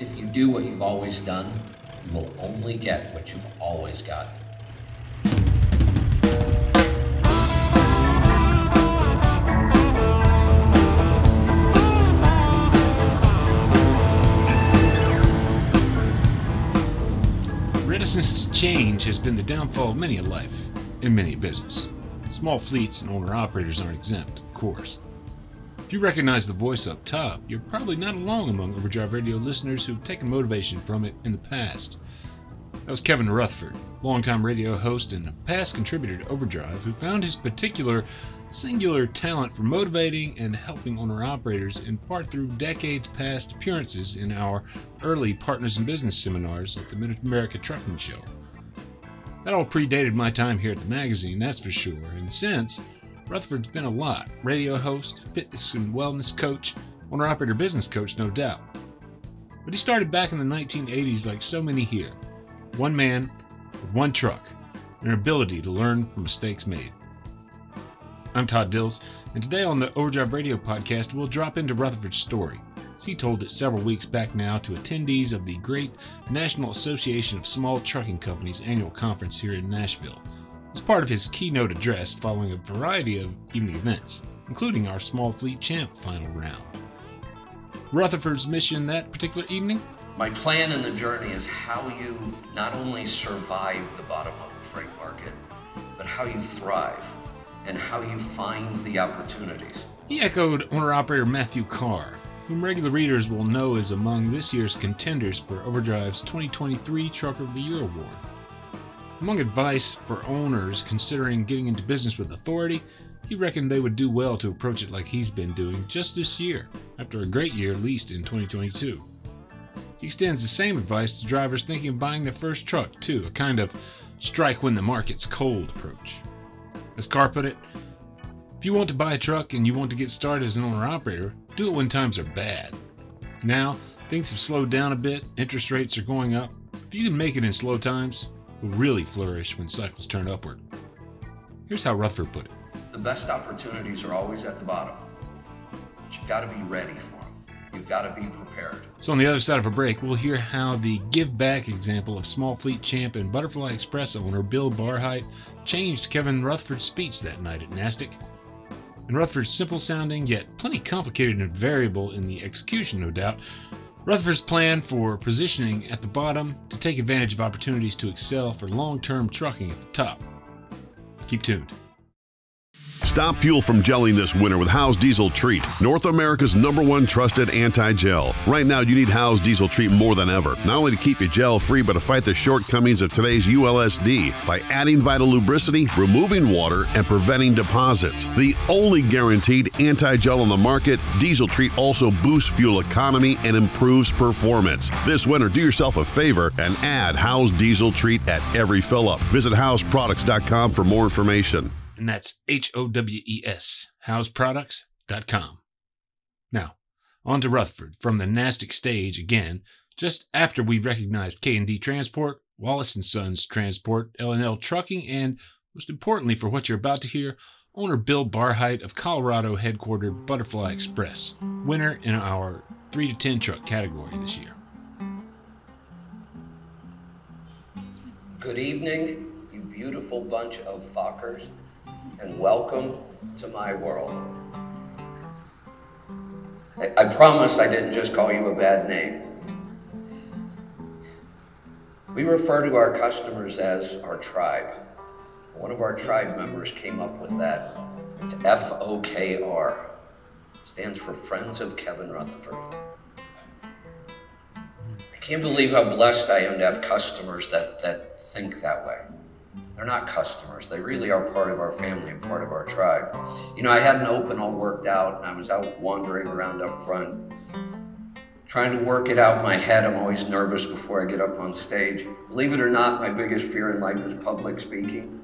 If you do what you've always done, you will only get what you've always gotten. Reticence to change has been the downfall of many a life and many a business. Small fleets and owner operators aren't exempt, of course. If you recognize the voice up top, you're probably not alone among Overdrive Radio listeners who've taken motivation from it in the past. That was Kevin Rutherford, longtime radio host and a past contributor to Overdrive, who found his particular singular talent for motivating and helping owner operators in part through decades past appearances in our early Partners in Business seminars at the Mid America Trucking Show. That all predated my time here at the magazine, that's for sure, and since, Rutherford's been a lot radio host, fitness and wellness coach, owner operator business coach, no doubt. But he started back in the 1980s like so many here one man one truck, and an ability to learn from mistakes made. I'm Todd Dills, and today on the Overdrive Radio podcast, we'll drop into Rutherford's story. As he told it several weeks back now to attendees of the great National Association of Small Trucking Companies annual conference here in Nashville as part of his keynote address following a variety of evening events, including our Small Fleet Champ final round. Rutherford's mission that particular evening? My plan in the journey is how you not only survive the bottom of the freight market, but how you thrive and how you find the opportunities. He echoed owner operator Matthew Carr, whom regular readers will know is among this year's contenders for Overdrive's 2023 Trucker of the Year award. Among advice for owners considering getting into business with authority, he reckoned they would do well to approach it like he's been doing just this year, after a great year leased in 2022. He extends the same advice to drivers thinking of buying their first truck, too, a kind of strike when the market's cold approach. As Carr put it, if you want to buy a truck and you want to get started as an owner operator, do it when times are bad. Now, things have slowed down a bit, interest rates are going up. If you can make it in slow times, will really flourish when cycles turn upward. Here's how Rutherford put it The best opportunities are always at the bottom, but you've got to be ready for them. You've got to be prepared. So, on the other side of a break, we'll hear how the give back example of Small Fleet Champ and Butterfly Express owner Bill Barheit changed Kevin Rutherford's speech that night at NASTC. And Rutherford's simple sounding, yet plenty complicated and variable in the execution, no doubt, Rutherford's plan for positioning at the bottom to take advantage of opportunities to excel for long term trucking at the top. Keep tuned. Stop fuel from gelling this winter with Howes Diesel Treat, North America's number one trusted anti-gel. Right now, you need Howes Diesel Treat more than ever. Not only to keep you gel-free, but to fight the shortcomings of today's ULSD by adding vital lubricity, removing water, and preventing deposits. The only guaranteed anti-gel on the market, Diesel Treat also boosts fuel economy and improves performance. This winter, do yourself a favor and add Howes Diesel Treat at every fill-up. Visit HowesProducts.com for more information and that's H O W E S, howesproducts.com. Now, on to Rutherford from the NASTC stage again, just after we recognized K&D Transport, Wallace & Sons Transport, L&L Trucking, and most importantly for what you're about to hear, owner Bill Barheit of Colorado headquartered Butterfly Express, winner in our 3 to 10 truck category this year. Good evening, you beautiful bunch of Fockers and welcome to my world. I, I promise I didn't just call you a bad name. We refer to our customers as our tribe. One of our tribe members came up with that. It's F O K R. Stands for Friends of Kevin Rutherford. I can't believe how blessed I am to have customers that, that think that way. They're not customers. They really are part of our family and part of our tribe. You know, I had an open all worked out, and I was out wandering around up front, trying to work it out in my head. I'm always nervous before I get up on stage. Believe it or not, my biggest fear in life is public speaking.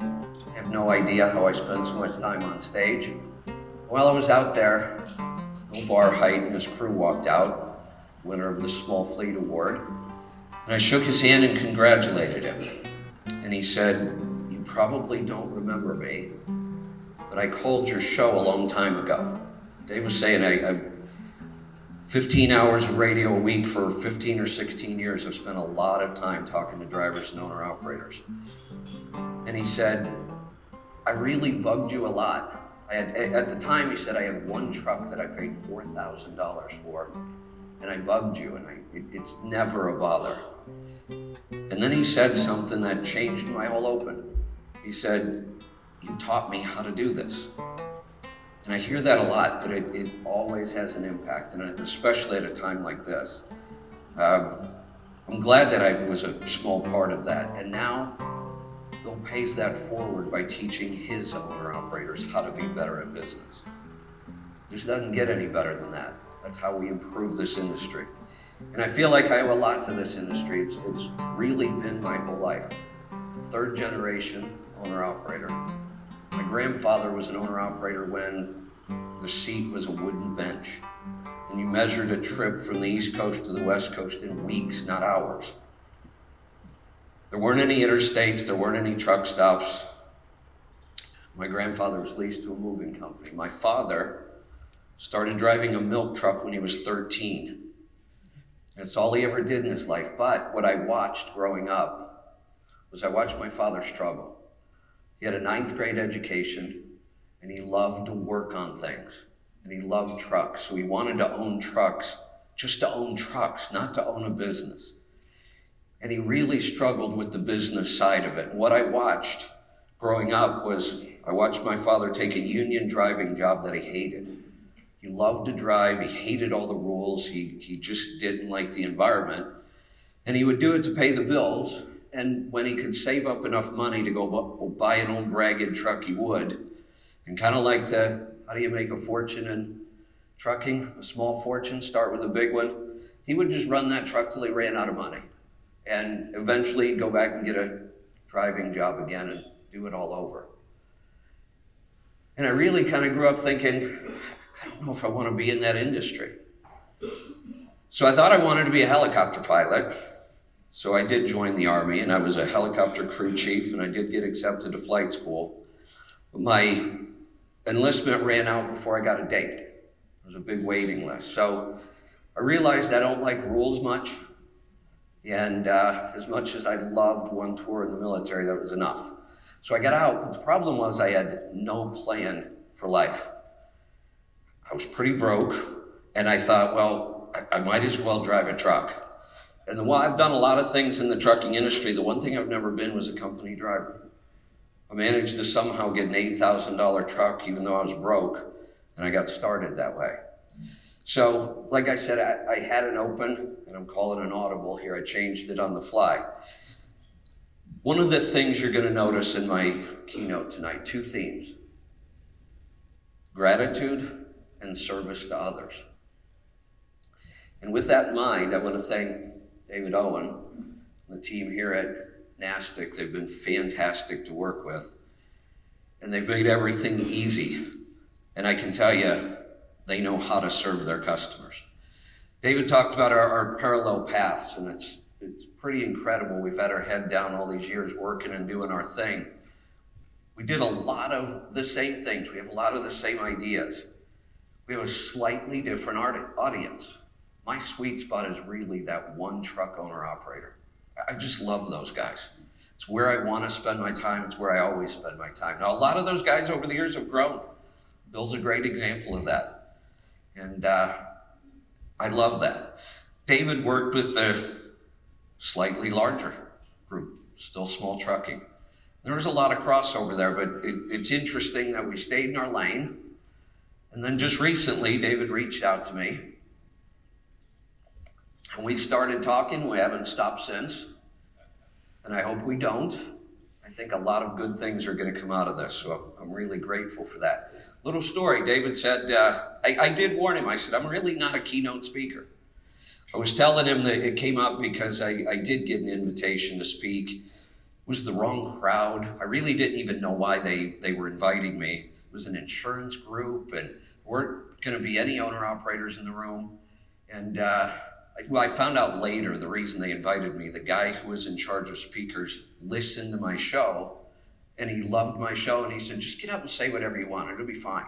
I have no idea how I spend so much time on stage. While I was out there, Bill Barheit and his crew walked out, winner of the Small Fleet Award, and I shook his hand and congratulated him. And he said, probably don't remember me, but I called your show a long time ago. Dave was saying I, I 15 hours of radio a week for 15 or 16 years. I've spent a lot of time talking to drivers and owner operators. And he said, I really bugged you a lot. I had, at the time, he said, I had one truck that I paid $4,000 for, and I bugged you, and I, it, it's never a bother. And then he said something that changed my whole open. He said, You taught me how to do this. And I hear that a lot, but it, it always has an impact, and especially at a time like this. Um, I'm glad that I was a small part of that. And now Bill pays that forward by teaching his owner operators how to be better at business. This doesn't get any better than that. That's how we improve this industry. And I feel like I owe a lot to this industry. It's, it's really been my whole life. Third generation owner operator. My grandfather was an owner operator when the seat was a wooden bench. And you measured a trip from the East Coast to the West Coast in weeks, not hours. There weren't any interstates, there weren't any truck stops. My grandfather was leased to a moving company. My father started driving a milk truck when he was 13. That's all he ever did in his life. But what I watched growing up was I watched my father struggle. He had a ninth grade education and he loved to work on things and he loved trucks. So he wanted to own trucks, just to own trucks, not to own a business. And he really struggled with the business side of it. what I watched growing up was I watched my father take a union driving job that he hated. He loved to drive, he hated all the rules, he, he just didn't like the environment. And he would do it to pay the bills. And when he could save up enough money to go buy an old ragged truck, he would. And kind of like the how do you make a fortune in trucking, a small fortune, start with a big one. He would just run that truck till he ran out of money and eventually go back and get a driving job again and do it all over. And I really kind of grew up thinking, I don't know if I want to be in that industry. So I thought I wanted to be a helicopter pilot. So I did join the Army and I was a helicopter crew chief and I did get accepted to flight school. But my enlistment ran out before I got a date. There was a big waiting list. So I realized I don't like rules much. And uh, as much as I loved one tour in the military, that was enough. So I got out, but the problem was I had no plan for life. I was pretty broke, and I thought, well, I, I might as well drive a truck. And while I've done a lot of things in the trucking industry, the one thing I've never been was a company driver. I managed to somehow get an $8,000 truck, even though I was broke, and I got started that way. So, like I said, I, I, had an open, and I'm calling an audible here. I changed it on the fly. One of the things you're going to notice in my keynote tonight two themes gratitude and service to others. And with that in mind, I want to thank David Owen the team here at NASTC. They've been fantastic to work with, and they've made everything easy. And I can tell you, they know how to serve their customers. David talked about our, our parallel paths, and it's it's pretty incredible. We've had our head down all these years working and doing our thing. We did a lot of the same things. We have a lot of the same ideas. We have a slightly different audience. My sweet spot is really that one truck owner operator. I just love those guys. It's where I want to spend my time. It's where I always spend my time. Now, a lot of those guys over the years have grown. Bill's a great example of that. And uh, I love that. David worked with the slightly larger group, still small trucking. There was a lot of crossover there, but it, it's interesting that we stayed in our lane. And then just recently, David reached out to me. And we started talking. We haven't stopped since. And I hope we don't. I think a lot of good things are going to come out of this. So I'm really grateful for that. Little story David said, uh, I, I, did warn him. I said, I'm really not a keynote speaker. I was telling him that it came up because I, I did get an invitation to speak. It was the wrong crowd. I really didn't even know why they, they were inviting me. It was an insurance group, and weren't going to be any owner operators in the room. And uh, well, I found out later the reason they invited me. The guy who was in charge of speakers listened to my show, and he loved my show, and he said, "Just get up and say whatever you want. It'll be fine."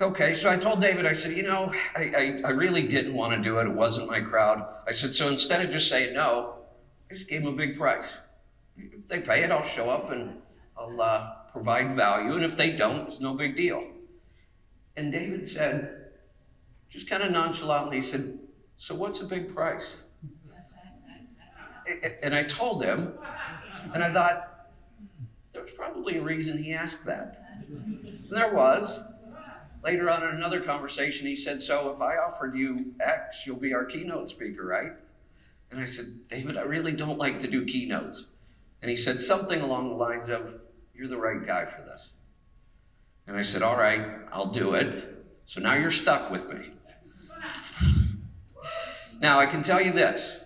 Okay, so I told David, I said, you know, I, I, I really didn't want to do it. It wasn't my crowd. I said, so instead of just saying no, I just gave them a big price. If they pay it, I'll show up and I'll uh, provide value. And if they don't, it's no big deal. And David said, just kind of nonchalantly, he said, so what's a big price? And I told him, and I thought, there's probably a reason he asked that. And there was. Later on in another conversation, he said, So if I offered you X, you'll be our keynote speaker, right? And I said, David, I really don't like to do keynotes. And he said something along the lines of, You're the right guy for this. And I said, All right, I'll do it. So now you're stuck with me. Now I can tell you this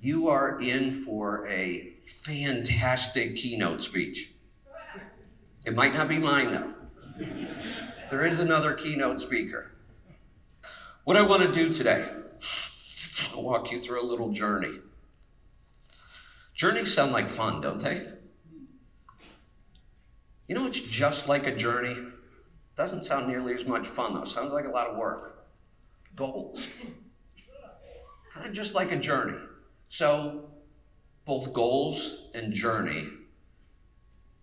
you are in for a fantastic keynote speech. It might not be mine, though. There is another keynote speaker. What I want to do today, I'll walk you through a little journey. Journeys sound like fun, don't they? You know, it's just like a journey. Doesn't sound nearly as much fun, though. Sounds like a lot of work. Goals. Kind of just like a journey. So, both goals and journey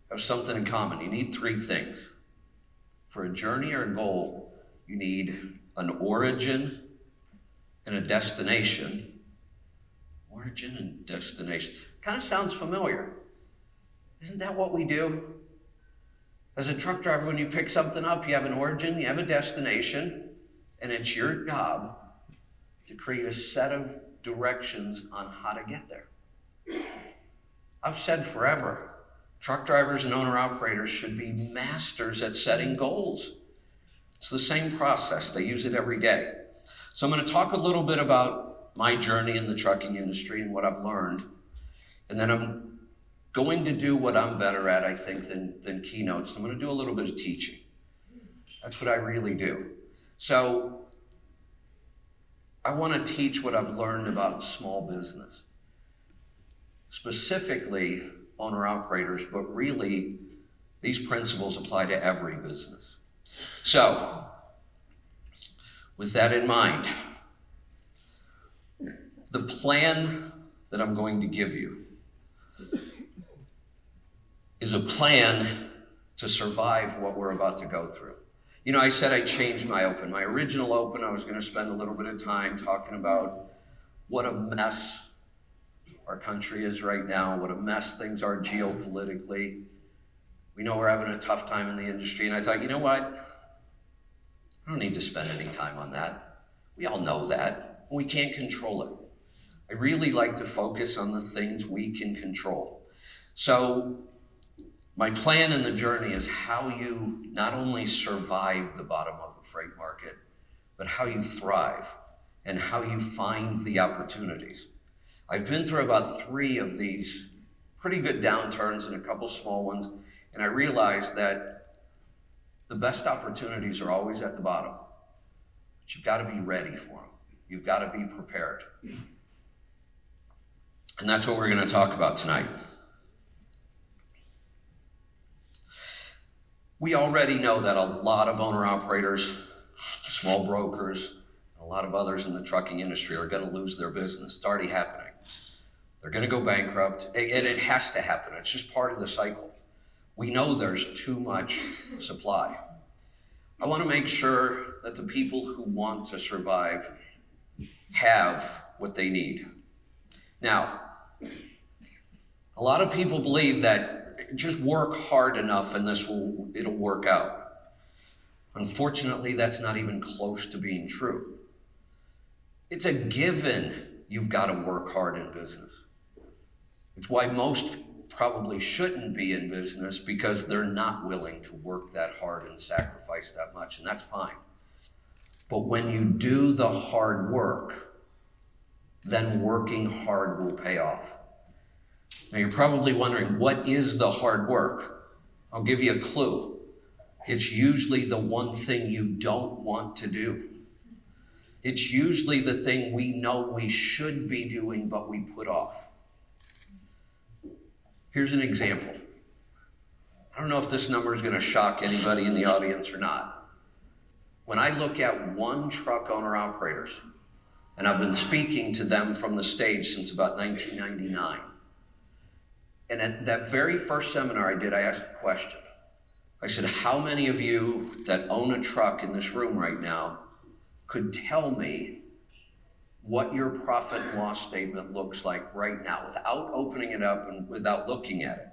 have something in common. You need three things for a journey or a goal, you need an origin and a destination. Origin and destination. Kind of sounds familiar. Isn't that what we do? As a truck driver, when you pick something up, you have an origin, you have a destination, and it's your job to create a set of directions on how to get there. I've said forever Truck drivers and owner operators should be masters at setting goals. It's the same process, they use it every day. So, I'm going to talk a little bit about my journey in the trucking industry and what I've learned. And then I'm going to do what I'm better at, I think, than, than keynotes. I'm going to do a little bit of teaching. That's what I really do. So, I want to teach what I've learned about small business. Specifically, owner operators, but really, these principles apply to every business. So, with that in mind, the plan that I'm going to give you is a plan to survive what we're about to go through. You know, I said I changed my open. My original open, I was going to spend a little bit of time talking about what a mess our country is right now, what a mess things are geopolitically. We know we're having a tough time in the industry. And I thought, you know what? I don't need to spend any time on that. We all know that. We can't control it. I really like to focus on the things we can control. So, my plan in the journey is how you not only survive the bottom of the freight market, but how you thrive and how you find the opportunities. I've been through about three of these pretty good downturns and a couple small ones, and I realized that the best opportunities are always at the bottom. But you've got to be ready for them, you've got to be prepared. And that's what we're going to talk about tonight. We already know that a lot of owner operators, small brokers, a lot of others in the trucking industry are going to lose their business. It's already happening. They're going to go bankrupt, and it has to happen. It's just part of the cycle. We know there's too much supply. I want to make sure that the people who want to survive have what they need. Now, a lot of people believe that just work hard enough and this will it'll work out. Unfortunately, that's not even close to being true. It's a given you've got to work hard in business. It's why most probably shouldn't be in business because they're not willing to work that hard and sacrifice that much, and that's fine. But when you do the hard work, then working hard will pay off. Now, you're probably wondering, what is the hard work? I'll give you a clue. It's usually the one thing you don't want to do. It's usually the thing we know we should be doing, but we put off. Here's an example. I don't know if this number is going to shock anybody in the audience or not. When I look at one truck owner operators, and I've been speaking to them from the stage since about 1999. And at that very first seminar I did, I asked a question. I said, How many of you that own a truck in this room right now could tell me what your profit and loss statement looks like right now without opening it up and without looking at it?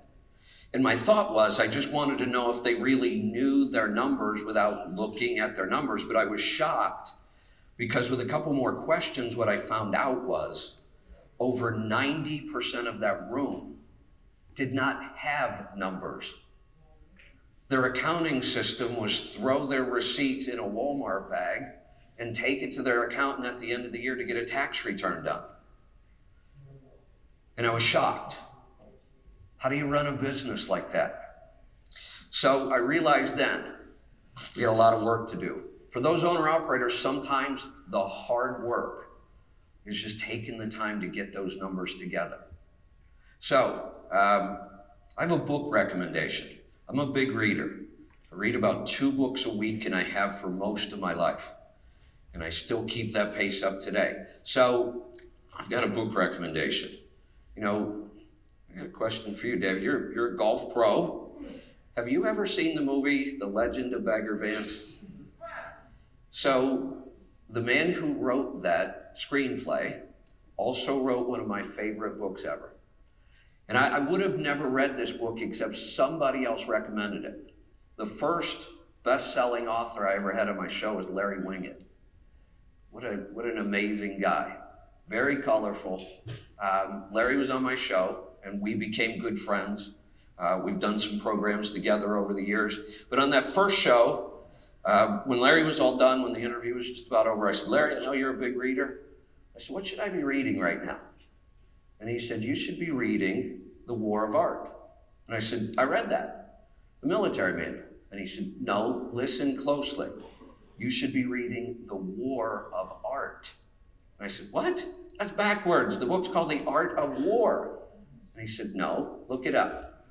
And my thought was, I just wanted to know if they really knew their numbers without looking at their numbers. But I was shocked because with a couple more questions, what I found out was over 90% of that room did not have numbers. Their accounting system was throw their receipts in a Walmart bag and take it to their accountant at the end of the year to get a tax return done. And I was shocked. How do you run a business like that? So I realized then we had a lot of work to do. For those owner operators, sometimes the hard work is just taking the time to get those numbers together. So um, I have a book recommendation. I'm a big reader. I read about two books a week, and I have for most of my life. And I still keep that pace up today. So I've got a book recommendation. You know, I got a question for you, David. You're, you're a golf pro. Have you ever seen the movie The Legend of Bagger Vance? So, the man who wrote that screenplay also wrote one of my favorite books ever. And I, I would have never read this book except somebody else recommended it. The first best selling author I ever had on my show was Larry Winget. What, a, what an amazing guy. Very colorful. Um, Larry was on my show and we became good friends. Uh, we've done some programs together over the years. But on that first show, uh, when Larry was all done, when the interview was just about over, I said, Larry, I know you're a big reader. I said, What should I be reading right now? And he said, You should be reading The War of Art. And I said, I read that, the military manual. And he said, No, listen closely. You should be reading The War of Art. And I said, What? That's backwards. The book's called The Art of War. And he said, No, look it up.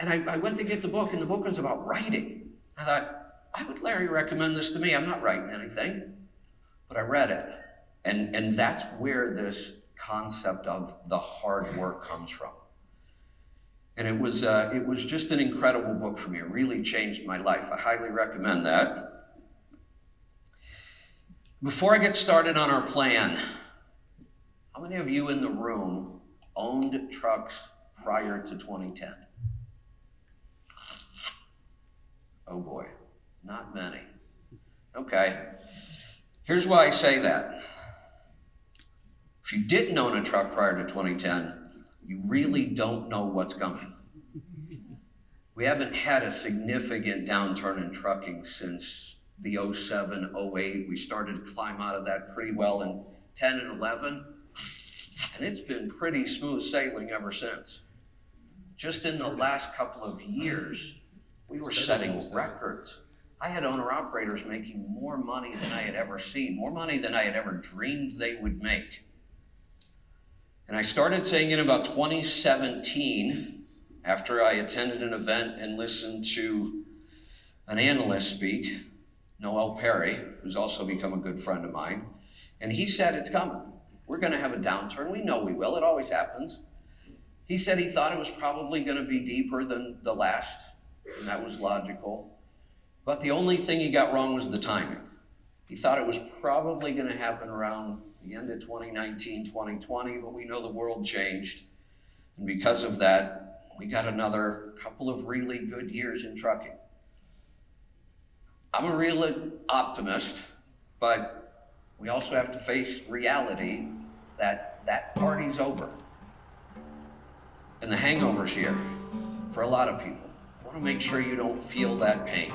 And I, I went to get the book, and the book was about writing. I thought, why would Larry recommend this to me? I'm not writing anything. But I read it. And, and that's where this concept of the hard work comes from. And it was, uh, it was just an incredible book for me. It really changed my life. I highly recommend that. Before I get started on our plan, how many of you in the room owned trucks prior to 2010? Oh boy, not many. Okay. Here's why I say that. If you didn't own a truck prior to 2010, you really don't know what's coming. We haven't had a significant downturn in trucking since the 07, 08. We started to climb out of that pretty well in 10 and 11. And it's been pretty smooth sailing ever since. Just in the last couple of years, we were setting records. I had owner operators making more money than I had ever seen, more money than I had ever dreamed they would make. And I started saying in about 2017, after I attended an event and listened to an analyst speak, Noel Perry, who's also become a good friend of mine, and he said it's coming. We're going to have a downturn. We know we will. It always happens. He said he thought it was probably going to be deeper than the last, and that was logical. But the only thing he got wrong was the timing. He thought it was probably going to happen around the end of 2019, 2020, but we know the world changed. And because of that, we got another couple of really good years in trucking. I'm a real optimist, but we also have to face reality that that party's over. And the hangover's here for a lot of people. I want to make sure you don't feel that pain.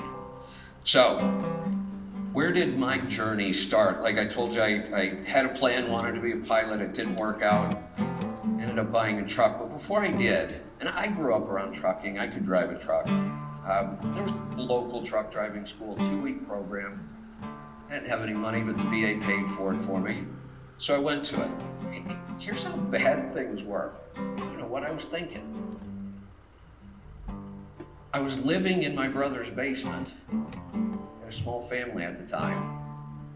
So, where did my journey start? Like I told you, I, I had a plan, wanted to be a pilot, it didn't work out. Ended up buying a truck. But before I did, and I grew up around trucking, I could drive a truck. Um, there was a local truck driving school, two week program. I didn't have any money, but the VA paid for it for me. So I went to it. Here's how bad things were. You know what I was thinking? I was living in my brother's basement small family at the time,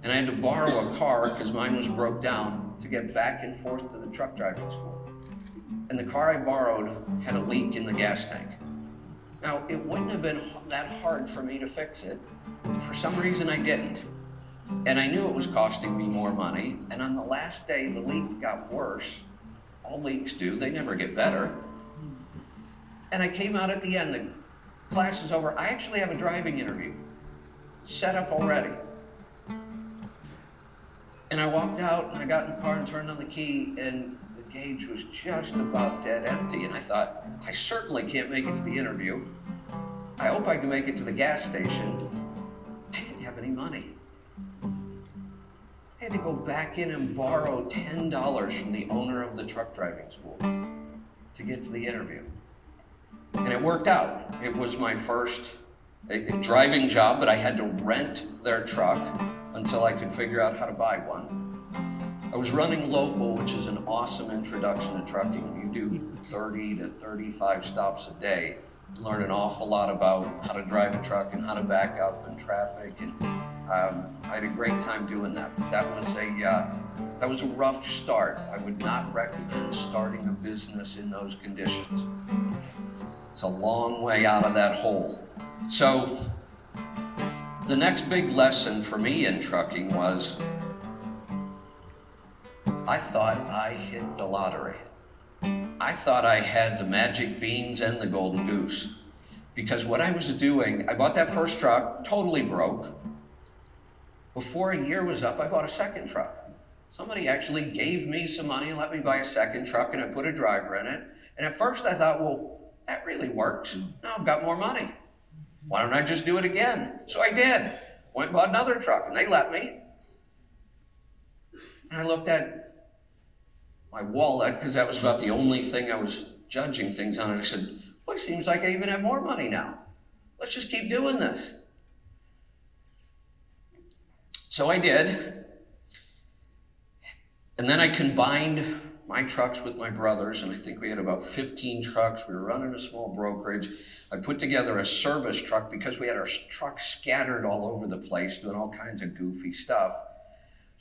and I had to borrow a car because mine was broke down to get back and forth to the truck driving school. And the car I borrowed had a leak in the gas tank. Now, it wouldn't have been that hard for me to fix it. For some reason, I didn't. And I knew it was costing me more money. And on the last day, the leak got worse. All leaks do, they never get better. And I came out at the end, the class is over. I actually have a driving interview set up already. And I walked out and I got in the car and turned on the key, and the gauge was just about dead empty. And I thought, I certainly can't make it to the interview. I hope I can make it to the gas station. I didn't have any money. I had to go back in and borrow $10 from the owner of the truck driving school to get to the interview. And it worked out. It was my first a, a driving job, but I had to rent their truck until I could figure out how to buy one. I was running local, which is an awesome introduction to trucking. You do 30 to 35 stops a day. Learn an awful lot about how to drive a truck and how to back up in traffic. And um, I had a great time doing that. That was a uh, that was a rough start. I would not recommend starting a business in those conditions. It's a long way out of that hole. So, the next big lesson for me in trucking was I thought I hit the lottery. I thought I had the magic beans and the golden goose. Because what I was doing, I bought that first truck, totally broke. Before a year was up, I bought a second truck. Somebody actually gave me some money and let me buy a second truck, and I put a driver in it. And at first I thought, well, that really works. Now I've got more money. Why don't I just do it again? So I did. Went bought another truck, and they let me. And I looked at my wallet, because that was about the only thing I was judging things on. And I said, well, it seems like I even have more money now. Let's just keep doing this. So I did. And then I combined my trucks with my brothers, and I think we had about 15 trucks. We were running a small brokerage. I put together a service truck because we had our trucks scattered all over the place doing all kinds of goofy stuff.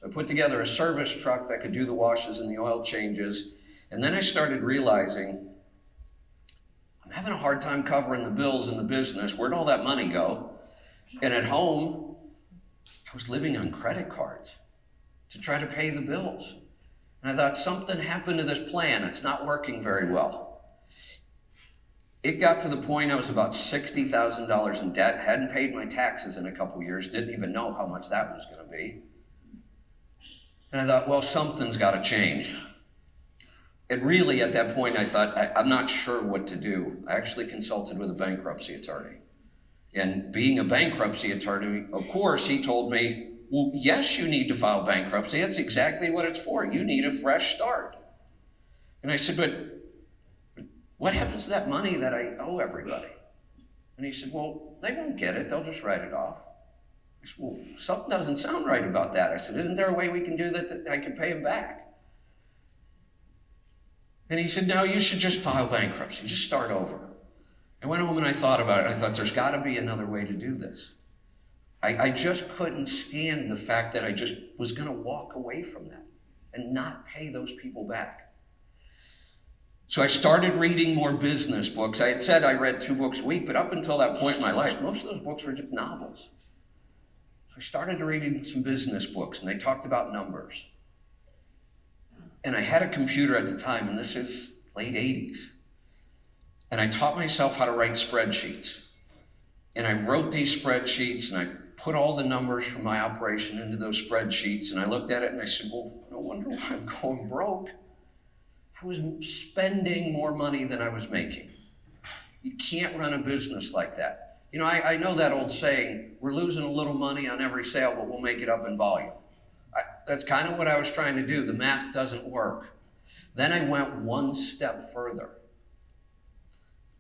So I put together a service truck that could do the washes and the oil changes. And then I started realizing I'm having a hard time covering the bills in the business. Where'd all that money go? And at home, I was living on credit cards to try to pay the bills. And I thought, something happened to this plan. It's not working very well. It got to the point I was about $60,000 in debt, hadn't paid my taxes in a couple years, didn't even know how much that was going to be. And I thought, well, something's got to change. And really, at that point, I thought, I, am not sure what to do. I actually consulted with a bankruptcy attorney. And being a bankruptcy attorney, of course, he told me, yes, you need to file bankruptcy. That's exactly what it's for. You need a fresh start. And I said, but what happens to that money that I owe everybody? And he said, well, they won't get it. They'll just write it off. I said, well, something doesn't sound right about that. I said, isn't there a way we can do that that I can pay them back? And he said, no, you should just file bankruptcy. Just start over. I went home and I thought about it. I thought, there's got to be another way to do this. I, I just couldn't stand the fact that I just was going to walk away from that and not pay those people back. So I started reading more business books. I had said I read two books a week, but up until that point in my life, most of those books were just novels. So I started reading some business books, and they talked about numbers. And I had a computer at the time, and this is late 80s. And I taught myself how to write spreadsheets. And I wrote these spreadsheets, and I put all the numbers from my operation into those spreadsheets, and I looked at it and I said, Well, no wonder why I'm going broke. I was spending more money than I was making. You can't run a business like that. You know, I, I know that old saying, we're losing a little money on every sale, but we'll make it up in volume. I, that's kind of what I was trying to do. The math doesn't work. Then I went one step further.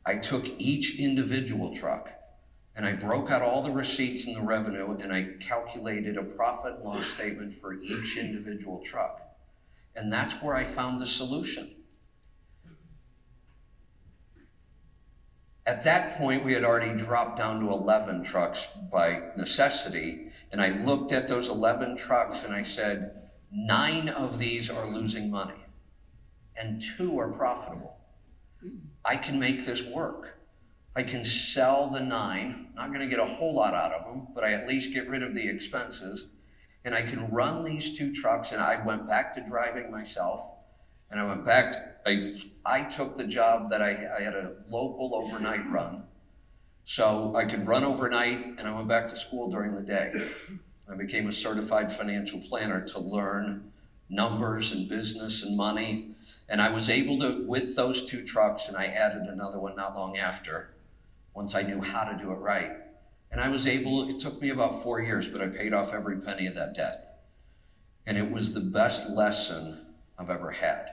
I took each individual truck and I broke out all the receipts and the revenue and I calculated a profit and loss statement for each individual truck. And that's where I found the solution. At that point, we had already dropped down to 11 trucks by necessity. And I looked at those 11 trucks and I said, nine of these are losing money and two are profitable. I can make this work. I can sell the nine, not going to get a whole lot out of them, but I at least get rid of the expenses. And I can run these two trucks. And I went back to driving myself. And I went back, to, I, I took the job that I, I had a local overnight run. So I could run overnight, and I went back to school during the day. I became a certified financial planner to learn numbers and business and money. And I was able to, with those two trucks, and I added another one not long after, once I knew how to do it right. And I was able, it took me about four years, but I paid off every penny of that debt. And it was the best lesson I've ever had.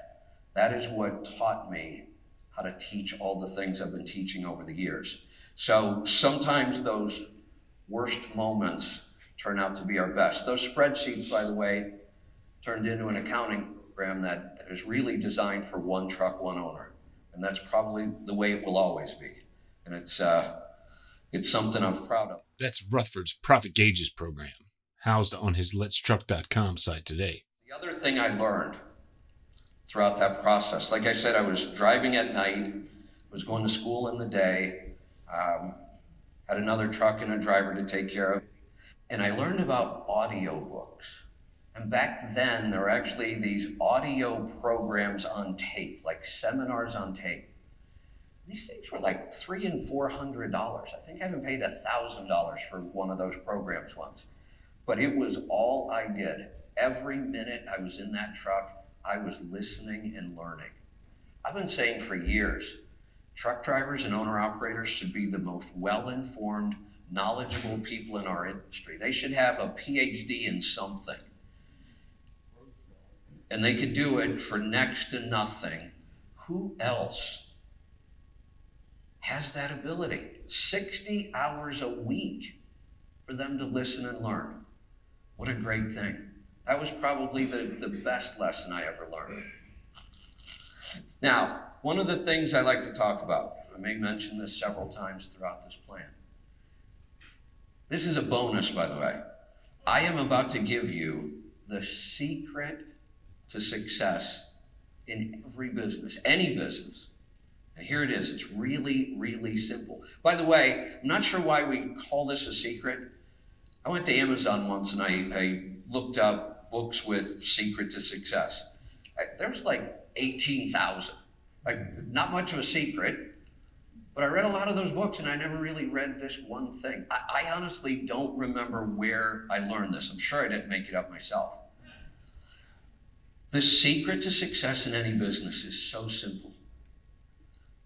That is what taught me how to teach all the things I've been teaching over the years. So sometimes those worst moments turn out to be our best. Those spreadsheets, by the way, turned into an accounting program that is really designed for one truck, one owner. And that's probably the way it will always be. And it's, uh, it's something I'm proud of. That's Rutherford's Profit Gauges program, housed on his letstruck.com site today. The other thing I learned throughout that process, like I said, I was driving at night, was going to school in the day, um, had another truck and a driver to take care of, and I learned about audiobooks. And back then, there were actually these audio programs on tape, like seminars on tape. These things were like three and four hundred dollars. I think I even paid a thousand dollars for one of those programs once. But it was all I did. Every minute I was in that truck, I was listening and learning. I've been saying for years, truck drivers and owner operators should be the most well informed, knowledgeable people in our industry. They should have a PhD in something and they could do it for next to nothing, who else has that ability? 60 hours a week for them to listen and learn. What a great thing. That was probably the, the best lesson I ever learned. Now, one of the things I like to talk about, I may mention this several times throughout this plan. This is a bonus, by the way. I am about to give you the secret to success in every business, any business. And here it is. It's really, really simple. By the way, I'm not sure why we call this a secret. I went to Amazon once and I, I looked up books with secret to success. I, there's like 18,000. Like, not much of a secret. But I read a lot of those books and I never really read this one thing. I, I honestly don't remember where I learned this. I'm sure I didn't make it up myself. The secret to success in any business is so simple.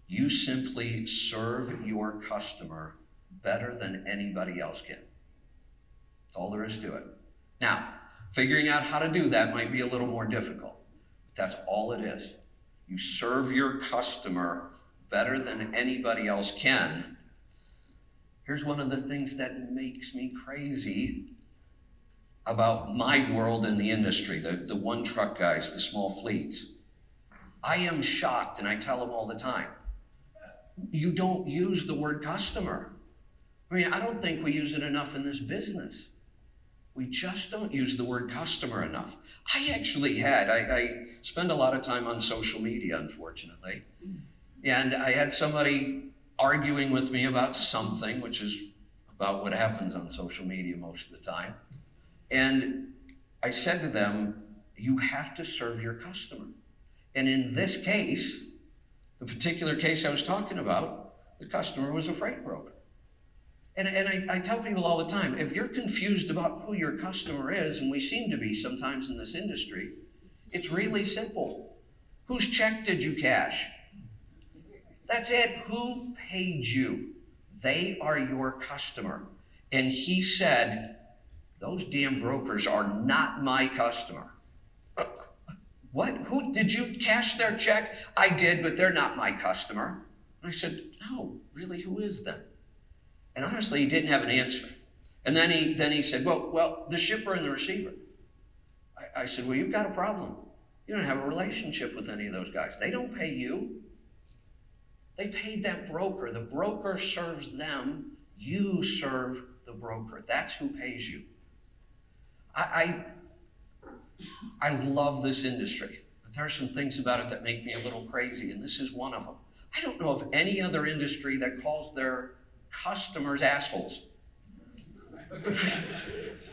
You simply serve your customer better than anybody else can. That's all there is to it. Now, figuring out how to do that might be a little more difficult. But that's all it is. You serve your customer better than anybody else can. Here's one of the things that makes me crazy about my world in the industry, the, the one truck guys, the small fleets. I am shocked, and I tell them all the time you don't use the word customer. I mean, I don't think we use it enough in this business. We just don't use the word customer enough. I actually had, I, I spend a lot of time on social media, unfortunately. And I had somebody arguing with me about something, which is about what happens on social media most of the time. And I said to them, you have to serve your customer. And in this case, the particular case I was talking about, the customer was a freight broker. And, and I, I tell people all the time if you're confused about who your customer is, and we seem to be sometimes in this industry, it's really simple. Whose check did you cash? That's it. Who paid you? They are your customer. And he said, those damn brokers are not my customer. What? Who did you cash their check? I did, but they're not my customer. And I said, No, really, who is then? And honestly, he didn't have an answer. And then he then he said, Well, well, the shipper and the receiver. I, I said, Well, you've got a problem. You don't have a relationship with any of those guys. They don't pay you. They paid that broker. The broker serves them. You serve the broker. That's who pays you. I, I, love this industry, but there are some things about it that make me a little crazy, and this is one of them. I don't know of any other industry that calls their customers assholes.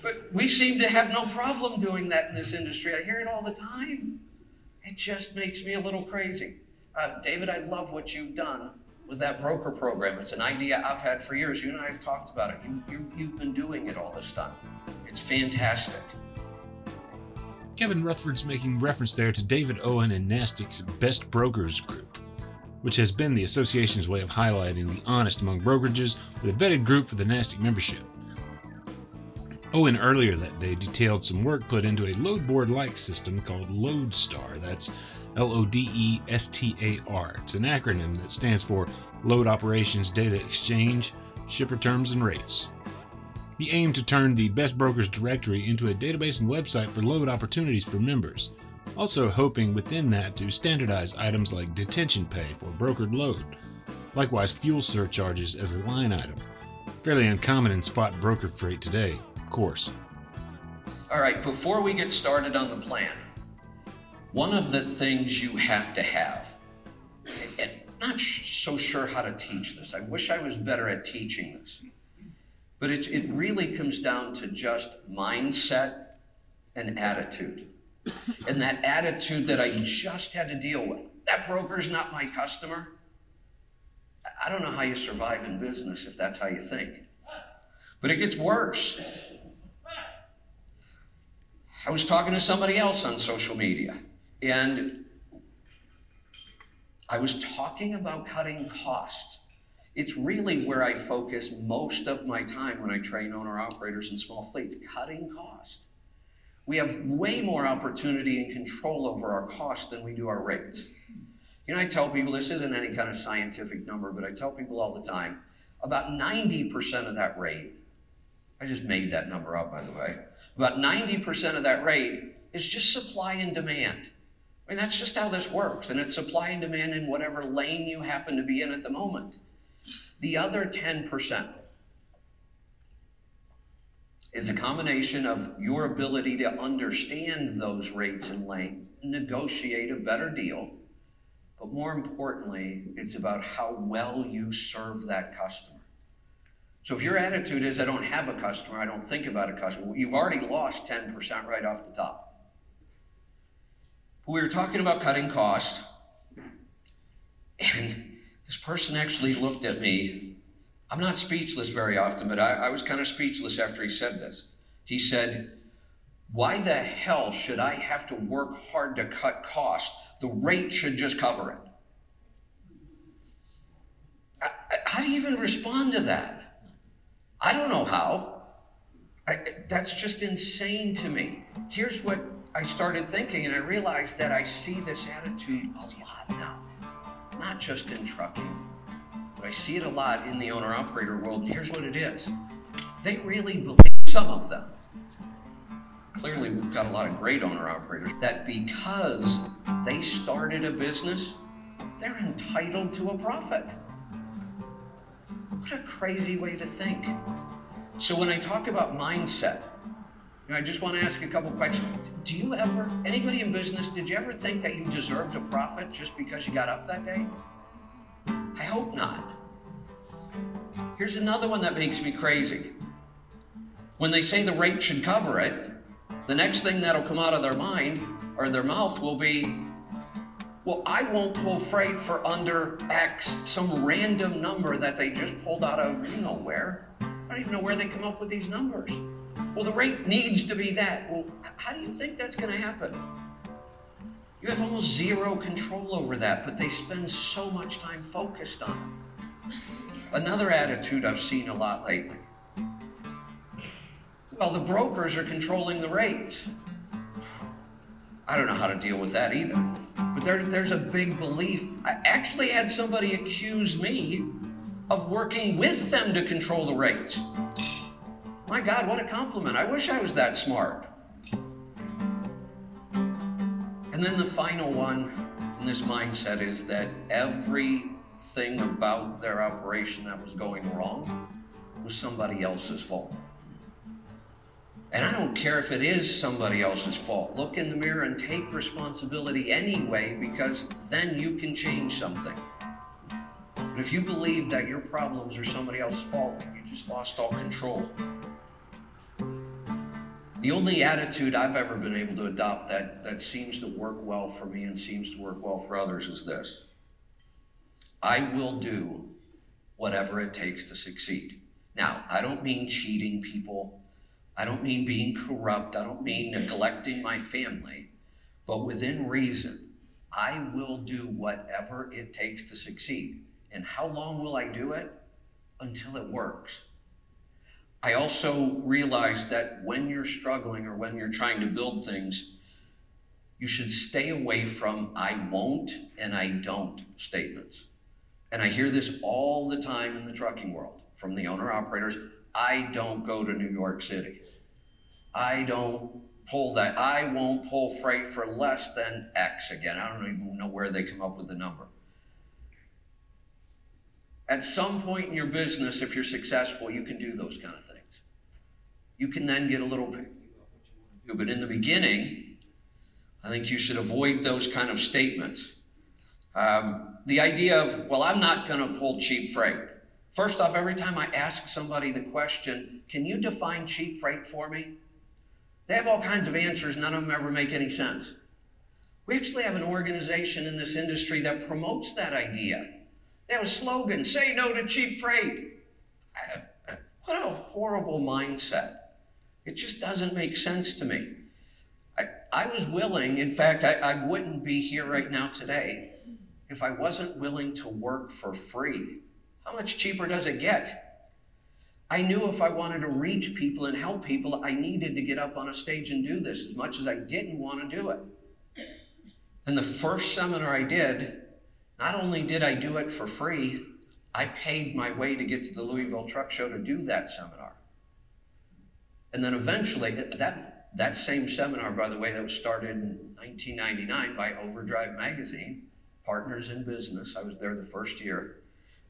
but we seem to have no problem doing that in this industry. I hear it all the time. It just makes me a little crazy. Uh, David, I love what you've done with that broker program. It's an idea I've had for years. You and I have talked about it. You, you, you've been doing it all this time. It's fantastic. Kevin Rutherford's making reference there to David Owen and NASTC's Best Brokers Group, which has been the association's way of highlighting the honest among brokerages with a vetted group for the NASTC membership. Owen earlier that day detailed some work put into a load board like system called Lodestar. That's L O D E S T A R. It's an acronym that stands for Load Operations Data Exchange, Shipper Terms and Rates. He aimed to turn the Best Brokers directory into a database and website for load opportunities for members, also hoping within that to standardize items like detention pay for brokered load, likewise fuel surcharges as a line item. Fairly uncommon in spot brokered freight today, of course. All right, before we get started on the plan, one of the things you have to have, and I'm not so sure how to teach this. I wish I was better at teaching this. But it, it really comes down to just mindset and attitude. and that attitude that I just had to deal with. That broker is not my customer. I don't know how you survive in business if that's how you think. But it gets worse. I was talking to somebody else on social media, and I was talking about cutting costs. It's really where I focus most of my time when I train owner operators in small fleets cutting cost. We have way more opportunity and control over our cost than we do our rates. You know, I tell people this isn't any kind of scientific number, but I tell people all the time about 90% of that rate, I just made that number up, by the way, about 90% of that rate is just supply and demand. I mean, that's just how this works. And it's supply and demand in whatever lane you happen to be in at the moment. The other 10% is a combination of your ability to understand those rates and lane, negotiate a better deal, but more importantly, it's about how well you serve that customer. So if your attitude is, I don't have a customer, I don't think about a customer, you've already lost 10% right off the top. We were talking about cutting cost, and this person actually looked at me. I'm not speechless very often, but I, I was kind of speechless after he said this. He said, Why the hell should I have to work hard to cut cost? The rate should just cover it. I, I, how do you even respond to that? I don't know how. I, that's just insane to me. Here's what I started thinking, and I realized that I see this attitude a lot now, not just in trucking, but I see it a lot in the owner operator world. And here's what it is they really believe, some of them, clearly we've got a lot of great owner operators, that because they started a business, they're entitled to a profit. What a crazy way to think. So when I talk about mindset, I just want to ask a couple questions. Do you ever, anybody in business, did you ever think that you deserved a profit just because you got up that day? I hope not. Here's another one that makes me crazy. When they say the rate should cover it, the next thing that'll come out of their mind or their mouth will be, well, I won't pull freight for under X, some random number that they just pulled out of you know where. I don't even know where they come up with these numbers. Well, the rate needs to be that. Well, how do you think that's going to happen? You have almost zero control over that, but they spend so much time focused on it. Another attitude I've seen a lot lately. Well, the brokers are controlling the rates. I don't know how to deal with that either. But there, there's a big belief. I actually had somebody accuse me of working with them to control the rates. My God, what a compliment. I wish I was that smart. And then the final one in this mindset is that everything about their operation that was going wrong was somebody else's fault. And I don't care if it is somebody else's fault. Look in the mirror and take responsibility anyway, because then you can change something. But if you believe that your problems are somebody else's fault, you just lost all control. The only attitude I've ever been able to adopt that, that seems to work well for me and seems to work well for others is this I will do whatever it takes to succeed. Now, I don't mean cheating people. I don't mean being corrupt. I don't mean neglecting my family. But within reason, I will do whatever it takes to succeed. And how long will I do it? Until it works. I also realize that when you're struggling or when you're trying to build things, you should stay away from I won't and I don't statements. And I hear this all the time in the trucking world from the owner operators I don't go to New York City. I don't pull that. I won't pull freight for less than X again. I don't even know where they come up with the number. At some point in your business, if you're successful, you can do those kind of things. You can then get a little do. But in the beginning, I think you should avoid those kind of statements. Um, the idea of, well, I'm not going to pull cheap freight. First off, every time I ask somebody the question, can you define cheap freight for me? They have all kinds of answers, none of them ever make any sense. We actually have an organization in this industry that promotes that idea. They have a slogan say no to cheap freight. What a horrible mindset. It just doesn't make sense to me. I, I was willing, in fact, I, I wouldn't be here right now today if I wasn't willing to work for free. How much cheaper does it get? I knew if I wanted to reach people and help people, I needed to get up on a stage and do this as much as I didn't want to do it. And the first seminar I did, not only did I do it for free, I paid my way to get to the Louisville Truck Show to do that seminar. And then eventually, that, that same seminar, by the way, that was started in 1999 by Overdrive Magazine, Partners in Business. I was there the first year.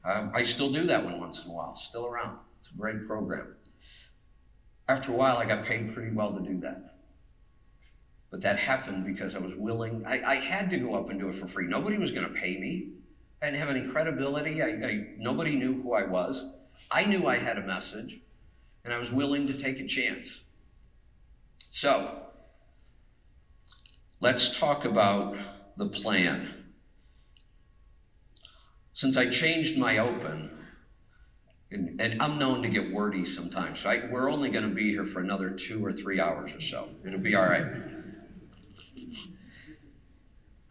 Um, I still do that one once in a while, still around. It's a great program. After a while, I got paid pretty well to do that. But that happened because I was willing, I, I had to go up and do it for free. Nobody was going to pay me. I didn't have any credibility. I, I, nobody knew who I was. I knew I had a message, and I was willing to take a chance. So, let's talk about the plan. Since I changed my open, and, and I'm known to get wordy sometimes, so we're only going to be here for another two or three hours or so. It'll be all right.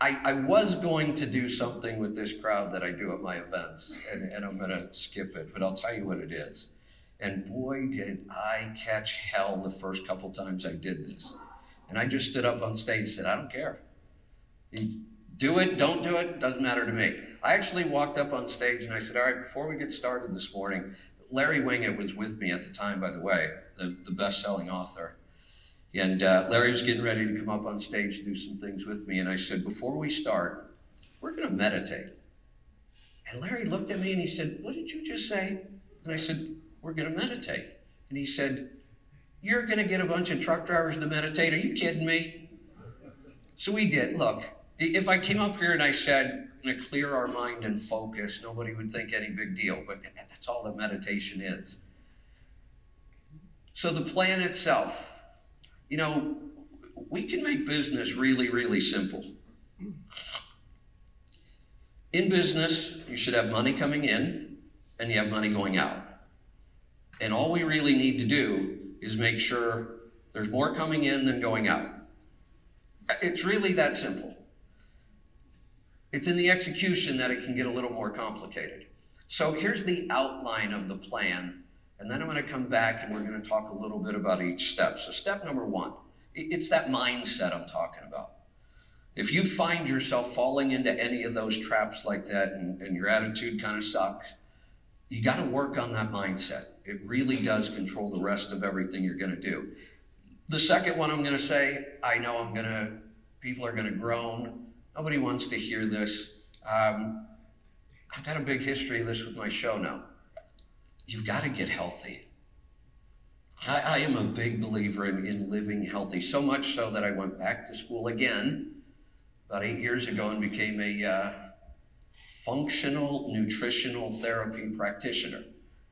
I, I was going to do something with this crowd that I do at my events, and, and I'm going to skip it, but I'll tell you what it is. And boy, did I catch hell the first couple times I did this. And I just stood up on stage and said, I don't care. You do it, don't do it, doesn't matter to me. I actually walked up on stage and I said, All right, before we get started this morning, Larry Winget was with me at the time, by the way, the, the best selling author. And uh, Larry was getting ready to come up on stage to do some things with me. And I said, Before we start, we're going to meditate. And Larry looked at me and he said, What did you just say? And I said, We're going to meditate. And he said, You're going to get a bunch of truck drivers to meditate? Are you kidding me? So we did. Look, if I came up here and I said, going to clear our mind and focus, nobody would think any big deal, but that's all that meditation is. So the plan itself, you know, we can make business really, really simple. In business, you should have money coming in and you have money going out. And all we really need to do is make sure there's more coming in than going out. It's really that simple. It's in the execution that it can get a little more complicated. So here's the outline of the plan, and then I'm going to come back and we're going to talk a little bit about each step. So, step number one it's that mindset I'm talking about. If you find yourself falling into any of those traps like that and, and your attitude kind of sucks, you got to work on that mindset. It really does control the rest of everything you're going to do. The second one I'm going to say, I know I'm going to, people are going to groan Nobody wants to hear this. Um, I've got a big history of this with my show now. You've got to get healthy. I, I am a big believer in, in living healthy, so much so that I went back to school again about eight years ago and became a uh, functional nutritional therapy practitioner.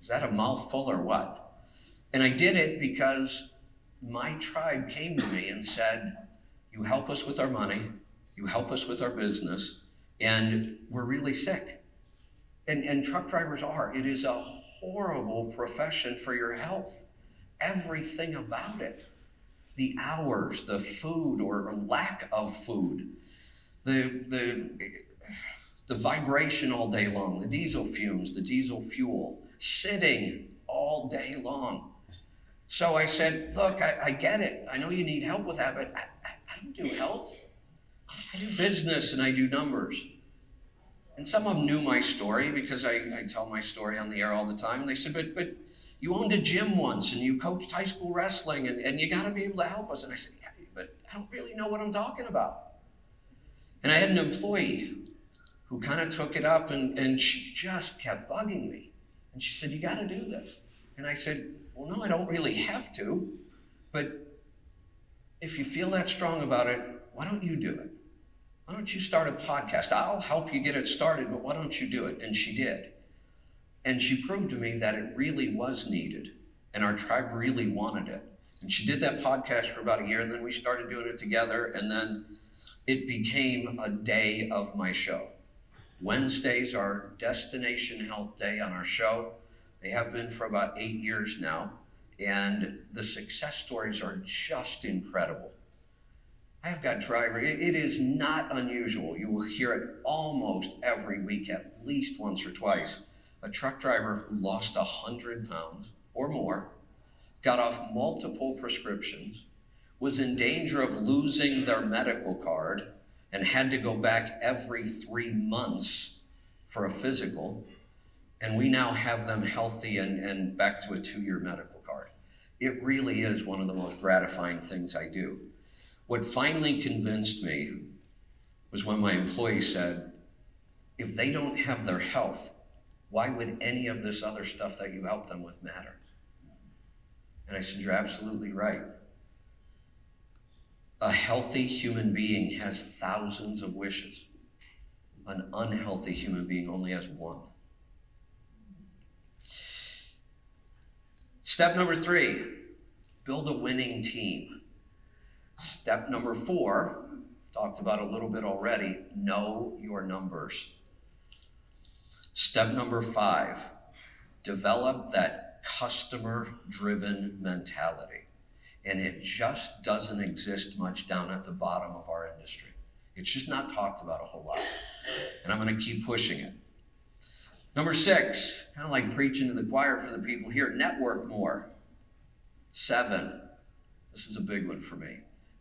Is that a mouthful or what? And I did it because my tribe came to me and said, You help us with our money, you help us with our business, and we're really sick. And, and truck drivers are. It is a horrible profession for your health. Everything about it the hours, the food or lack of food, the, the, the vibration all day long, the diesel fumes, the diesel fuel, sitting all day long. So I said, Look, I, I get it. I know you need help with that, but I, I don't do health. I do business and I do numbers. And some of them knew my story because I, I tell my story on the air all the time. And they said, But, but you owned a gym once and you coached high school wrestling and, and you got to be able to help us. And I said, Yeah, but I don't really know what I'm talking about. And I had an employee who kind of took it up and, and she just kept bugging me. And she said, You got to do this. And I said, Well, no, I don't really have to. But if you feel that strong about it, why don't you do it? Why don't you start a podcast? I'll help you get it started, but why don't you do it? And she did. And she proved to me that it really was needed and our tribe really wanted it. And she did that podcast for about a year, and then we started doing it together, and then it became a day of my show. Wednesdays are Destination Health Day on our show. They have been for about eight years now, and the success stories are just incredible. I've got driver. It, it is not unusual. You will hear it almost every week, at least once or twice. A truck driver who lost 100 pounds or more, got off multiple prescriptions, was in danger of losing their medical card, and had to go back every three months for a physical. And we now have them healthy and, and back to a two year medical card. It really is one of the most gratifying things I do. What finally convinced me was when my employee said, if they don't have their health, why would any of this other stuff that you help them with matter? And I said, You're absolutely right. A healthy human being has thousands of wishes. An unhealthy human being only has one. Step number three build a winning team. Step number four, talked about a little bit already, know your numbers. Step number five, develop that customer driven mentality and it just doesn't exist much down at the bottom of our industry. It's just not talked about a whole lot. And I'm going to keep pushing it. Number six, kind of like preaching to the choir for the people here, network more. Seven, this is a big one for me.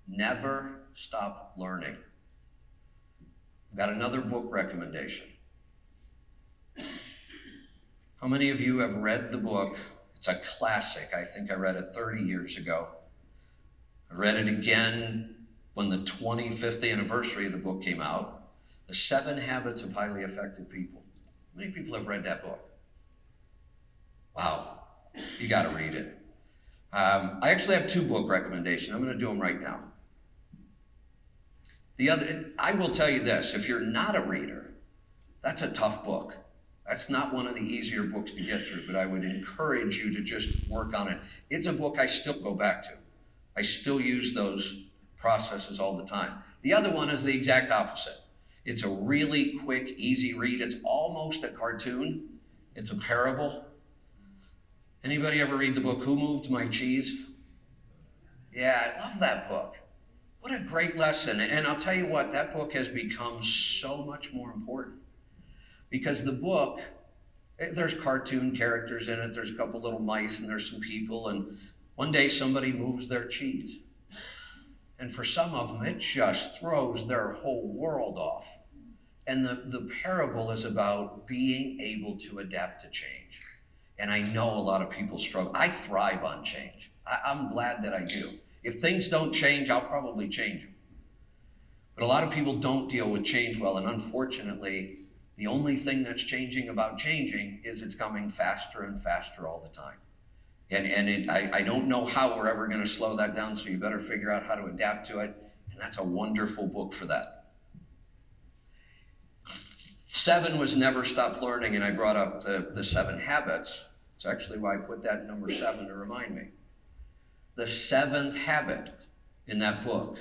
Never stop learning. I've got another book recommendation. How many of you have read the book? It's a classic. I think I read it 30 years ago. I read it again when the 25th anniversary of the book came out The Seven Habits of Highly Effective People. How many people have read that book? Wow, you got to read it. Um, I actually have two book recommendations. I'm going to do them right now. The other, I will tell you this if you're not a reader, that's a tough book. That's not one of the easier books to get through, but I would encourage you to just work on it. It's a book I still go back to. I still use those processes all the time. The other one is the exact opposite. It's a really quick, easy read. It's almost a cartoon. It's a parable. Anybody ever read the book Who Moved My Cheese? Yeah, I love that book. What a great lesson. And I'll tell you what, that book has become so much more important. Because the book, eh, there's cartoon characters in it, there's a couple little mice, and there's some people, and one day somebody moves their cheese. And for some of them, it just throws their whole world off. And the, the parable is about being able to adapt to change. And I know a lot of people struggle. I thrive on change. I, I'm glad that I do. If things don't change, I'll probably change them. But a lot of people don't deal with change well. And unfortunately, The only thing that's changing about changing is it's coming faster and faster all the time. And, and it, I, I don't know how we're ever going to slow that down, so you better figure out how to adapt to it. And that's a wonderful book for that. Seven was never stop learning, and I brought up the, the seven habits. It's actually why I put that number seven to remind me. The seventh habit in that book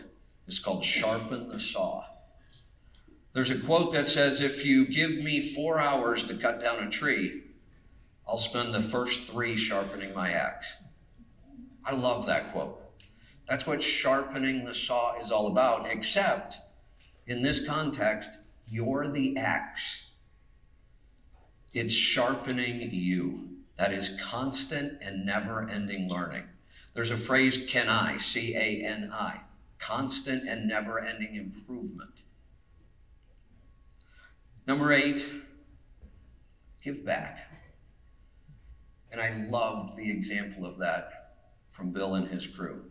is called Sharpen the Saw. There's a quote that says, If you give me four hours to cut down a tree, I'll spend the first three sharpening my axe. I love that quote. That's what sharpening the saw is all about, except in this context, you're the axe. It's sharpening you. That is constant and never ending learning. There's a phrase, can I, C A N I, constant and never ending improvement. Number eight, give back. And I loved the example of that from Bill and his crew.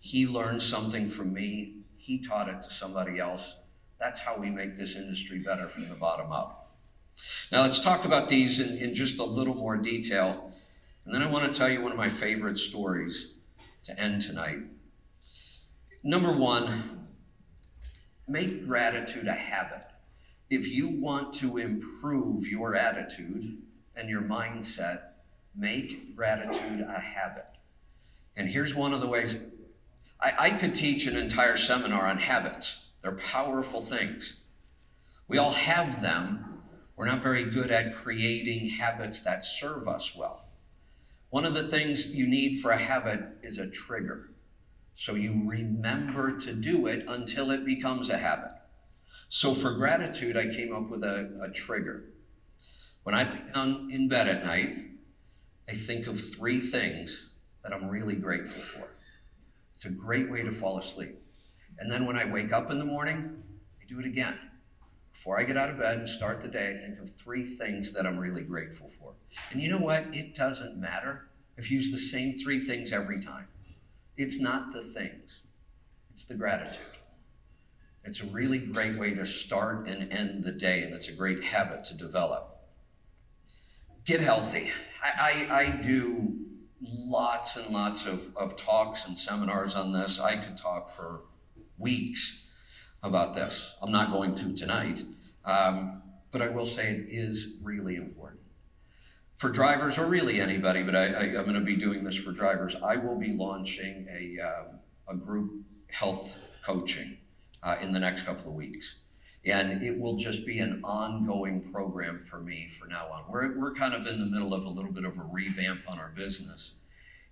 He learned something from me, he taught it to somebody else. That's how we make this industry better from the bottom up. Now, let's talk about these in, in just a little more detail. And then I want to tell you one of my favorite stories to end tonight. Number one, make gratitude a habit. If you want to improve your attitude and your mindset, make gratitude a habit. And here's one of the ways I, I could teach an entire seminar on habits. They're powerful things. We all have them. We're not very good at creating habits that serve us well. One of the things you need for a habit is a trigger. So you remember to do it until it becomes a habit. So for gratitude, I came up with a, a trigger. When I lay down in bed at night, I think of three things that I'm really grateful for. It's a great way to fall asleep. And then when I wake up in the morning, I do it again. Before I get out of bed and start the day, I think of three things that I'm really grateful for. And you know what? It doesn't matter if you use the same three things every time. It's not the things, it's the gratitude. It's a really great way to start and end the day, and it's a great habit to develop. Get healthy. I, I, I do lots and lots of, of talks and seminars on this. I could talk for weeks about this. I'm not going to tonight, um, but I will say it is really important. For drivers, or really anybody, but I, am going to be doing this for drivers, I will be launching a, um, a group health coaching uh, in the next couple of weeks. And it will just be an ongoing program for me from now on. We're, we're kind of in the middle of a little bit of a revamp on our business.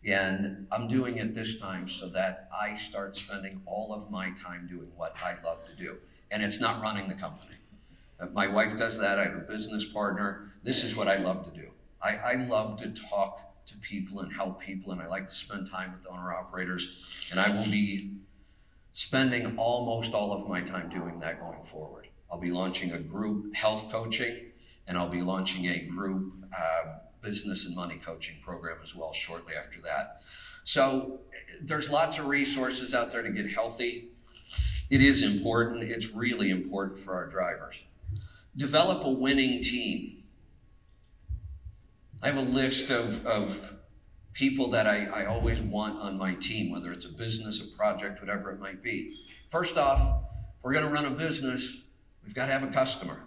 And I'm doing it this time so that I start spending all of my time doing what I love to do. And it's not running the company. Uh, my wife does that. I have a business partner. This is what I love to do. I, I love to talk to people and help people, and I like to spend time with owner operators. And I will be spending almost all of my time doing that going forward. I'll be launching a group health coaching, and I'll be launching a group uh, business and money coaching program as well shortly after that. So there's lots of resources out there to get healthy. It is important, it's really important for our drivers. Develop a winning team. I have a list of, of people that I, I always want on my team, whether it's a business, a project, whatever it might be. First off, if we're going to run a business, we've got to have a customer.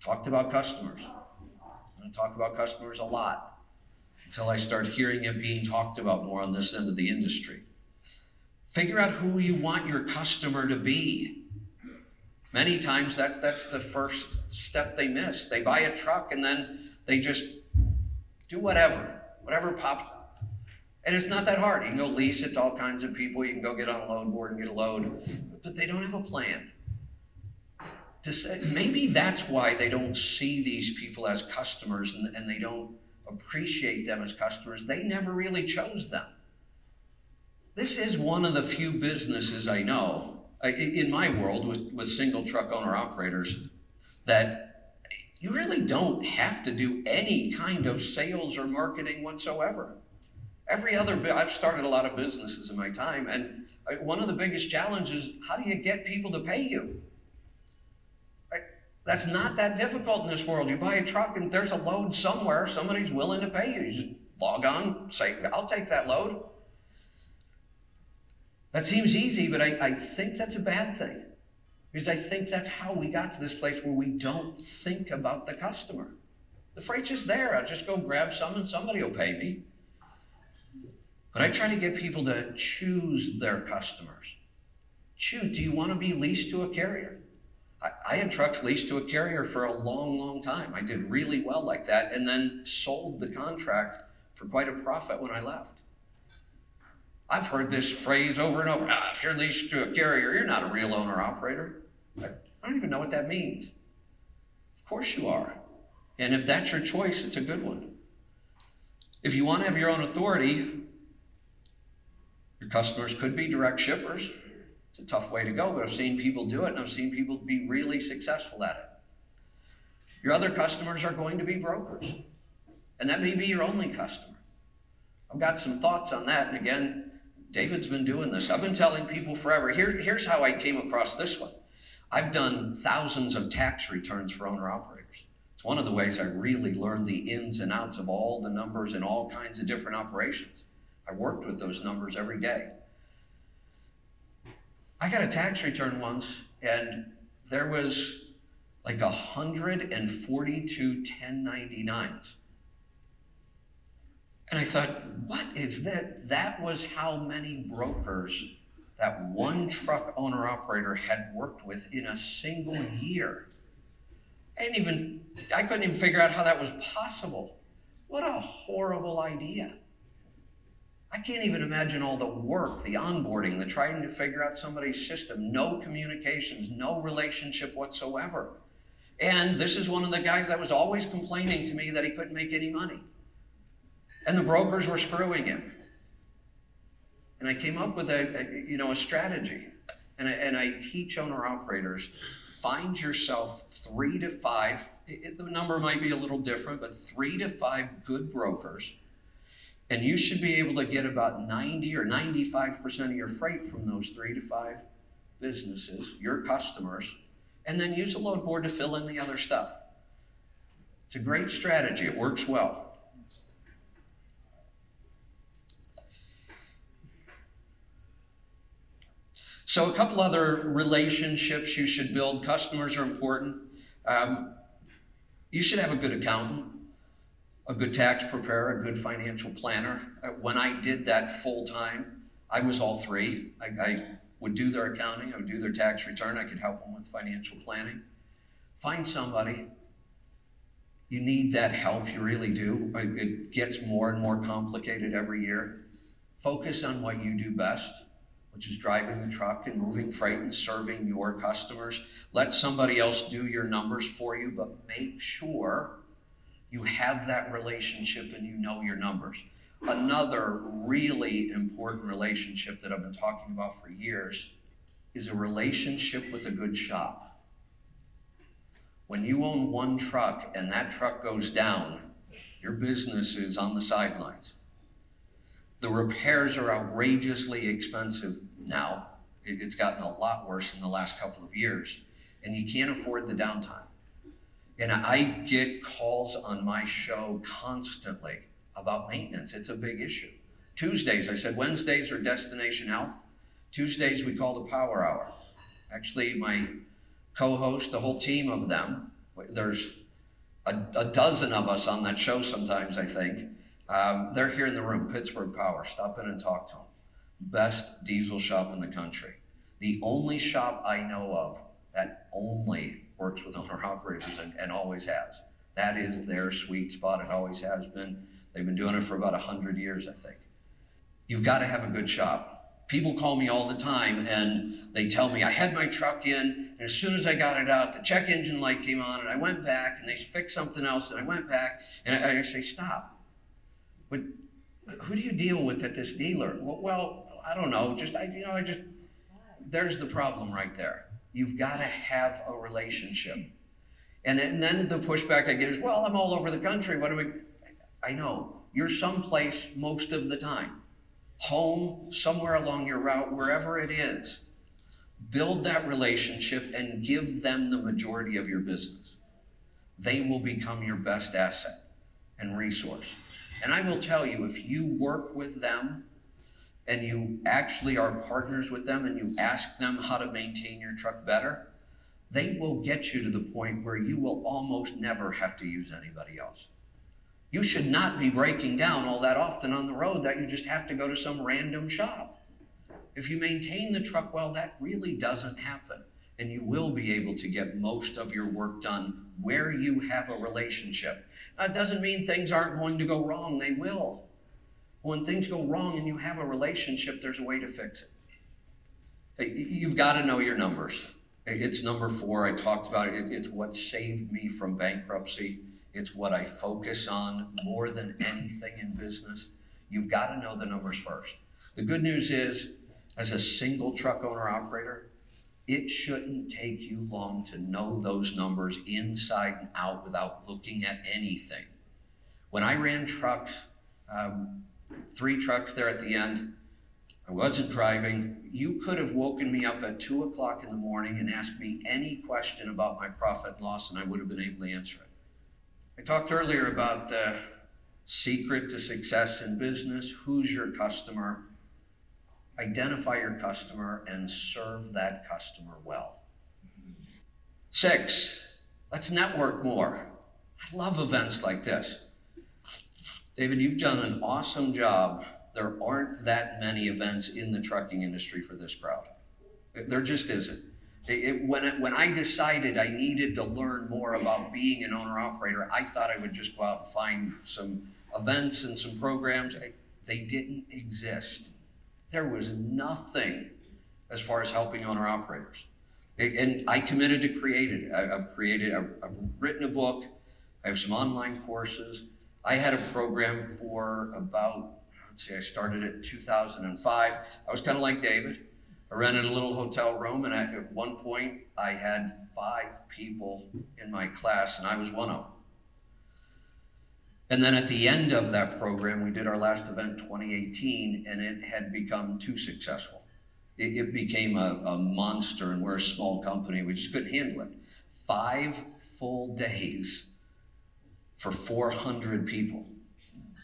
Talked about customers. Talk about customers a lot until I start hearing it being talked about more on this end of the industry. Figure out who you want your customer to be. Many times that, that's the first step they miss. They buy a truck and then they just do whatever whatever pops up. And it's not that hard. You can go lease it to all kinds of people. You can go get on a load board and get a load, but they don't have a plan. Maybe that's why they don't see these people as customers and, and they don't appreciate them as customers. They never really chose them. This is one of the few businesses I know in my world with, with single truck owner operators that you really don't have to do any kind of sales or marketing whatsoever. Every other, I've started a lot of businesses in my time, and uh, one of the biggest challenges, how do you get people to pay you? That's not that difficult in this world. You buy a truck and there's a load somewhere, somebody's willing to pay you. You just log on, say, I'll take that load. That seems easy, but I, I think that's a bad thing. Because I think that's how we got to this place where we don't think about the customer. The freight's just there. I'll just go grab some and somebody will pay me. But I try to get people to choose their customers. Choose. Do you want to be leased to a carrier? I, had trucks leased to a carrier for a long, long time. I did really well like that and then sold the contract for quite a profit when I left. I've heard this phrase over and over. Ah, if you're leased to a carrier, you're not a real owner operator. I don't even know what that means. Of course you are. And if that's your choice, it's a good one. If you want to have your own authority, your customers could be direct shippers. It's a tough way to go, but I've seen people do it and I've seen people be really successful at it. Your other customers are going to be brokers, and that may be your only customer. I've got some thoughts on that, and again, David's been doing this. I've been telling people forever. Here, here's how I came across this one. I've done thousands of tax returns for owner operators. It's one of the ways I really learned the ins and outs of all the numbers in all kinds of different operations. I worked with those numbers every day. I got a tax return once, and there was like 142 1099s. And I thought, what is that? That was how many brokers that one truck owner operator had worked with in a single year. I didn't even, I couldn't even figure out how that was possible. What a horrible idea. I can't even imagine all the work, the onboarding, the trying to figure out somebody's system, no communications, no relationship whatsoever. And this is one of the guys that was always complaining to me that he couldn't make any money and the brokers were screwing him. And I came up with a, a you know a strategy, and I, and I teach owner operators find yourself three to five. It, the number might be a little different, but three to five good brokers, and you should be able to get about ninety or ninety-five percent of your freight from those three to five businesses, your customers, and then use a load board to fill in the other stuff. It's a great strategy. It works well. So, a couple other relationships you should build. Customers are important. Um, you should have a good accountant, a good tax preparer, a good financial planner. Uh, when I did that full time, I was all three. I, I would do their accounting, I would do their tax return, I could help them with financial planning. Find somebody. You need that help, you really do. It gets more and more complicated every year. Focus on what you do best which is driving the truck and moving freight and serving your customers. Let somebody else do your numbers for you, but make sure you have that relationship and you know your numbers. Another really important relationship that I've been talking about for years is a relationship with a good shop. When you own one truck and that truck goes down, your business is on the sidelines. The repairs are outrageously expensive now. It's gotten a lot worse in the last couple of years, and you can't afford the downtime. And I get calls on my show constantly about maintenance. It's a big issue. Tuesdays, I said Wednesdays are destination health. Tuesdays, we call the power hour. Actually, my co host, the whole team of them, there's a, a, dozen of us on that show sometimes, I think. Um, they're here in the room, Pittsburgh Power. Stop in and talk to them. Best diesel shop in the country. The only shop I know of that only works with owner operators and, and always has. That is their sweet spot. It always has been. They've been doing it for about 100 years, I think. You've got to have a good shop. People call me all the time and they tell me, I had my truck in, and as soon as I got it out, the check engine light came on, and I went back and they fixed something else, and I went back, and I, I say, Stop but who do you deal with at this dealer? Well, I don't know. Just I, you know, I just there's the problem right there. You've got to have a relationship. And, then the pushback I get is, well, I'm all over the country. What do we? I know you're someplace most of the time, home, somewhere along your route, wherever it is. Build that relationship and give them the majority of your business. They will become your best asset and resource. And I will tell you, if you work with them and you actually are partners with them and you ask them how to maintain your truck better, they will get you to the point where you will almost never have to use anybody else. You should not be breaking down all that often on the road that you just have to go to some random shop. If you maintain the truck well, that really doesn't happen. And you will be able to get most of your work done where you have a relationship. That doesn't mean things aren't going to go wrong, they will. When things go wrong and you have a relationship, there's a way to fix it. You've got to know your numbers. It's number four. I talked about it. It's what saved me from bankruptcy. It's what I focus on more than anything in business. You've got to know the numbers first. The good news is, as a single truck owner operator, it shouldn't take you long to know those numbers inside and out without looking at anything. When I ran trucks, um, three trucks there at the end, I wasn't driving. You could have woken me up at two o'clock in the morning and asked me any question about my profit and loss, and I would have been able to answer it. I talked earlier about the secret to success in business who's your customer? Identify your customer and serve that customer well. Six, let's network more. I love events like this. David, you've done an awesome job there aren't that many events in the trucking industry for this crowd. There just isn't. It, when, it, when I decided I needed to learn more about being an owner operator, I thought I would just go out and find some events and some programs. They didn't exist. There was nothing as far as helping owner operators. And I committed to create it. I've created, I've written a book, I have some online courses. I had a program for about let's see, I started it in 2005. I was kind of like David. I rented a little hotel room, and at one point, I had five people in my class, and I was one of them. And then at the end of that program, we did our last event 2018, and it had become too successful. It, it became a, a monster, and we're a small company. We just couldn't handle it. Five full days for 400 people,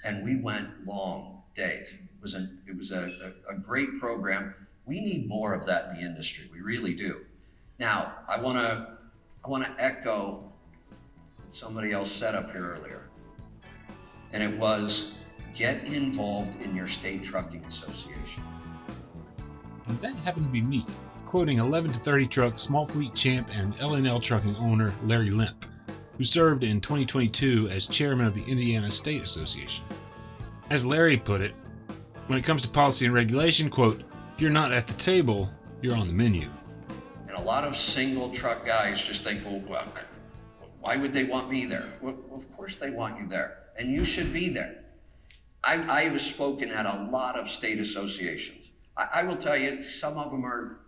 and we went long days. It was, a, it was a, a, a great program. We need more of that in the industry. We really do. Now, I want to I want to echo what somebody else said up here earlier, and it was get involved in your state trucking association. And that happened to be me, quoting 11 to 30 truck small fleet champ and L&L trucking owner Larry Lemp, who served in 2022 as chairman of the Indiana State Association. As Larry put it, when it comes to policy and regulation, quote, if you're not at the table, you're on the menu. And a lot of single truck guys just think, well, well why would they want me there? Well, of course they want you there, and you should be there. I, I have spoken at a lot of state associations. I, I will tell you, some of them are,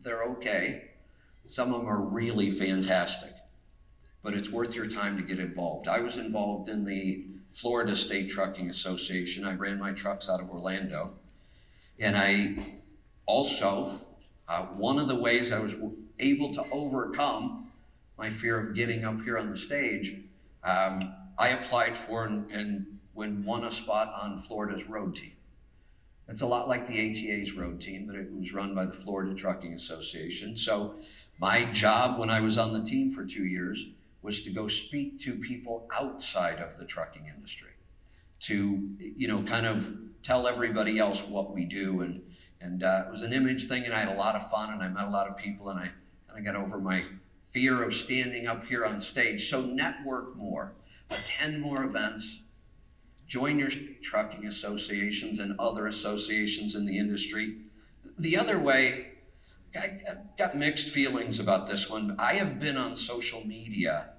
they're okay. Some of them are really fantastic, but it's worth your time to get involved. I was involved in the Florida State Trucking Association. I ran my trucks out of Orlando. And I also, uh, one of the ways I was able to overcome my fear of getting up here on the stage, um, I applied for and, and when won a spot on Florida's road team. It's a lot like the ATA's road team, but it was run by the Florida Trucking Association. So my job when I was on the team for two years was to go speak to people outside of the trucking industry to you know kind of tell everybody else what we do. And and uh, it was an image thing and i had a lot of fun and i met a lot of people and i kind of got over my fear of standing up here on stage. So network more attend more events join your trucking associations and other associations in the industry. The other way I got mixed feelings about this one. I have been on social media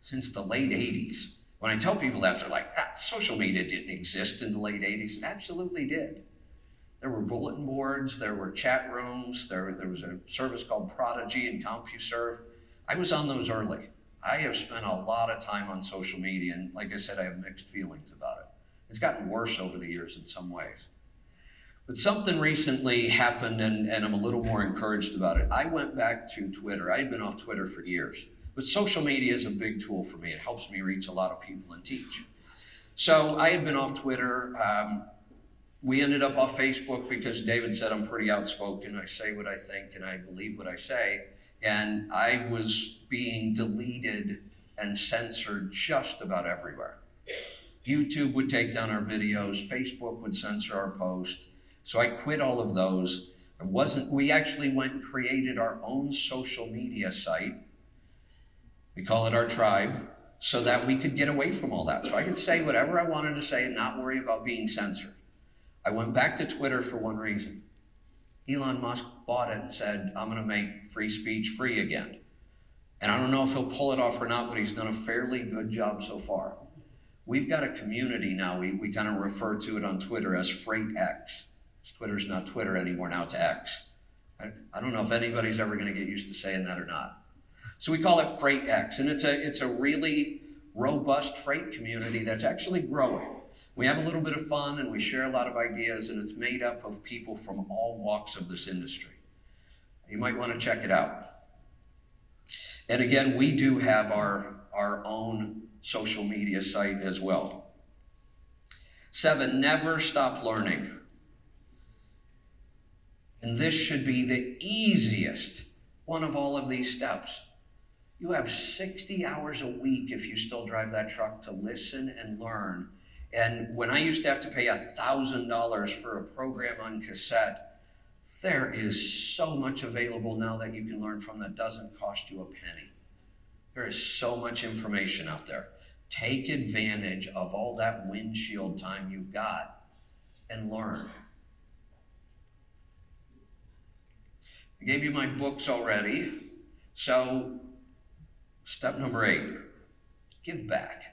since the late 80s. When I tell people that, they're like, ah, social media didn't exist in the late 80s. It absolutely did. There were bulletin boards, there were chat rooms, there, there was a service called Prodigy and CompuServe. I was on those early. I have spent a lot of time on social media, and like I said, I have mixed feelings about it. It's gotten worse over the years in some ways. But something recently happened, and, and I'm a little more encouraged about it. I went back to Twitter. I had been off Twitter for years, but social media is a big tool for me. It helps me reach a lot of people and teach. So I had been off Twitter. Um, we ended up off Facebook because David said I'm pretty outspoken. I say what I think and I believe what I say. And I was being deleted and censored just about everywhere. YouTube would take down our videos, Facebook would censor our posts. So I quit all of those. I wasn't we actually went and created our own social media site. We call it our tribe so that we could get away from all that. So I could say whatever I wanted to say and not worry about being censored. I went back to Twitter for one reason. Elon Musk bought it and said, I'm going to make free speech free again. And I don't know if he'll pull it off or not, but he's done a fairly good job so far. We've got a community now. We, we kind of refer to it on Twitter as Freight X. Twitter's not Twitter anymore, now it's X. I, I don't know if anybody's ever going to get used to saying that or not. So we call it Freight X, and it's a, it's a really robust freight community that's actually growing. We have a little bit of fun and we share a lot of ideas, and it's made up of people from all walks of this industry. You might want to check it out. And again, we do have our, our own social media site as well. Seven, never stop learning. And this should be the easiest one of all of these steps. You have 60 hours a week if you still drive that truck to listen and learn. And when I used to have to pay $1,000 for a program on cassette, there is so much available now that you can learn from that doesn't cost you a penny. There is so much information out there. Take advantage of all that windshield time you've got and learn. I gave you my books already. So, step number eight give back.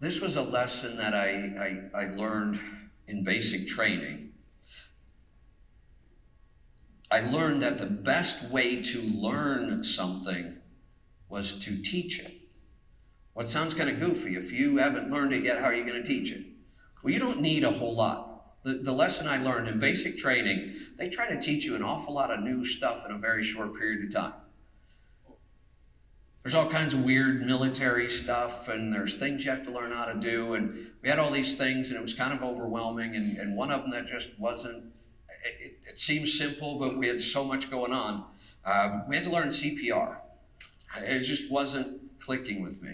This was a lesson that I, I, I learned in basic training. I learned that the best way to learn something was to teach it. What sounds kind of goofy. If you haven't learned it yet, how are you going to teach it? Well, you don't need a whole lot. The, the lesson I learned in basic training, they try to teach you an awful lot of new stuff in a very short period of time. There's all kinds of weird military stuff, and there's things you have to learn how to do. And we had all these things, and it was kind of overwhelming. And, and one of them that just wasn't, it, it seems simple, but we had so much going on. Um, we had to learn CPR. It just wasn't clicking with me.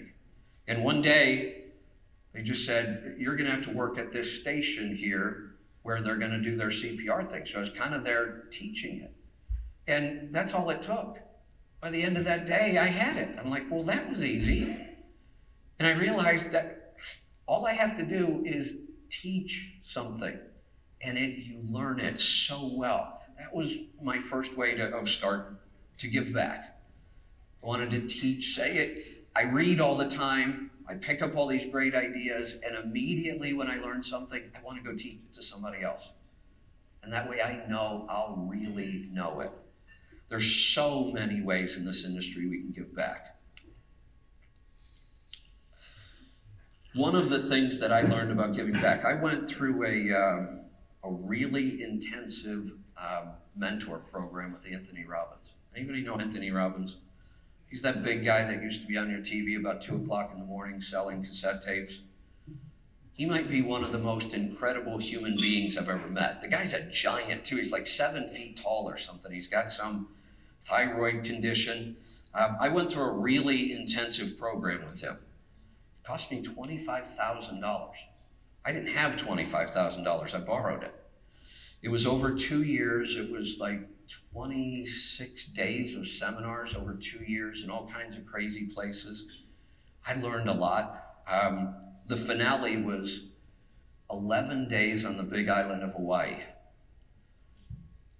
And one day, they just said, You're going to have to work at this station here where they're going to do their CPR thing. So I was kind of there teaching it. And that's all it took. By the end of that day, I had it. I'm like, well, that was easy. And I realized that all I have to do is teach something, and it you learn it so well. That was my first way to of start to give back. I wanted to teach, say it. I read all the time. I pick up all these great ideas, and immediately when I learn something, I want to go teach it to somebody else. And that way I know I'll really know it. There's so many ways in this industry we can give back. One of the things that I learned about giving back, I went through a, uh, a really intensive um, mentor program with Anthony Robbins. Anybody know Anthony Robbins? He's that big guy that used to be on your TV about two o'clock in the morning selling cassette tapes. He might be one of the most incredible human beings I've ever met. The guy's a giant too. He's like seven feet tall or something. He's got some thyroid condition. Um, I went through a really intensive program with him. It cost me $25,000. I didn't have $25,000. I borrowed it. It was over two years. It was like 26 days of seminars over two years in all kinds of crazy places. I learned a lot. Um, the finale was 11 days on the big island of Hawaii.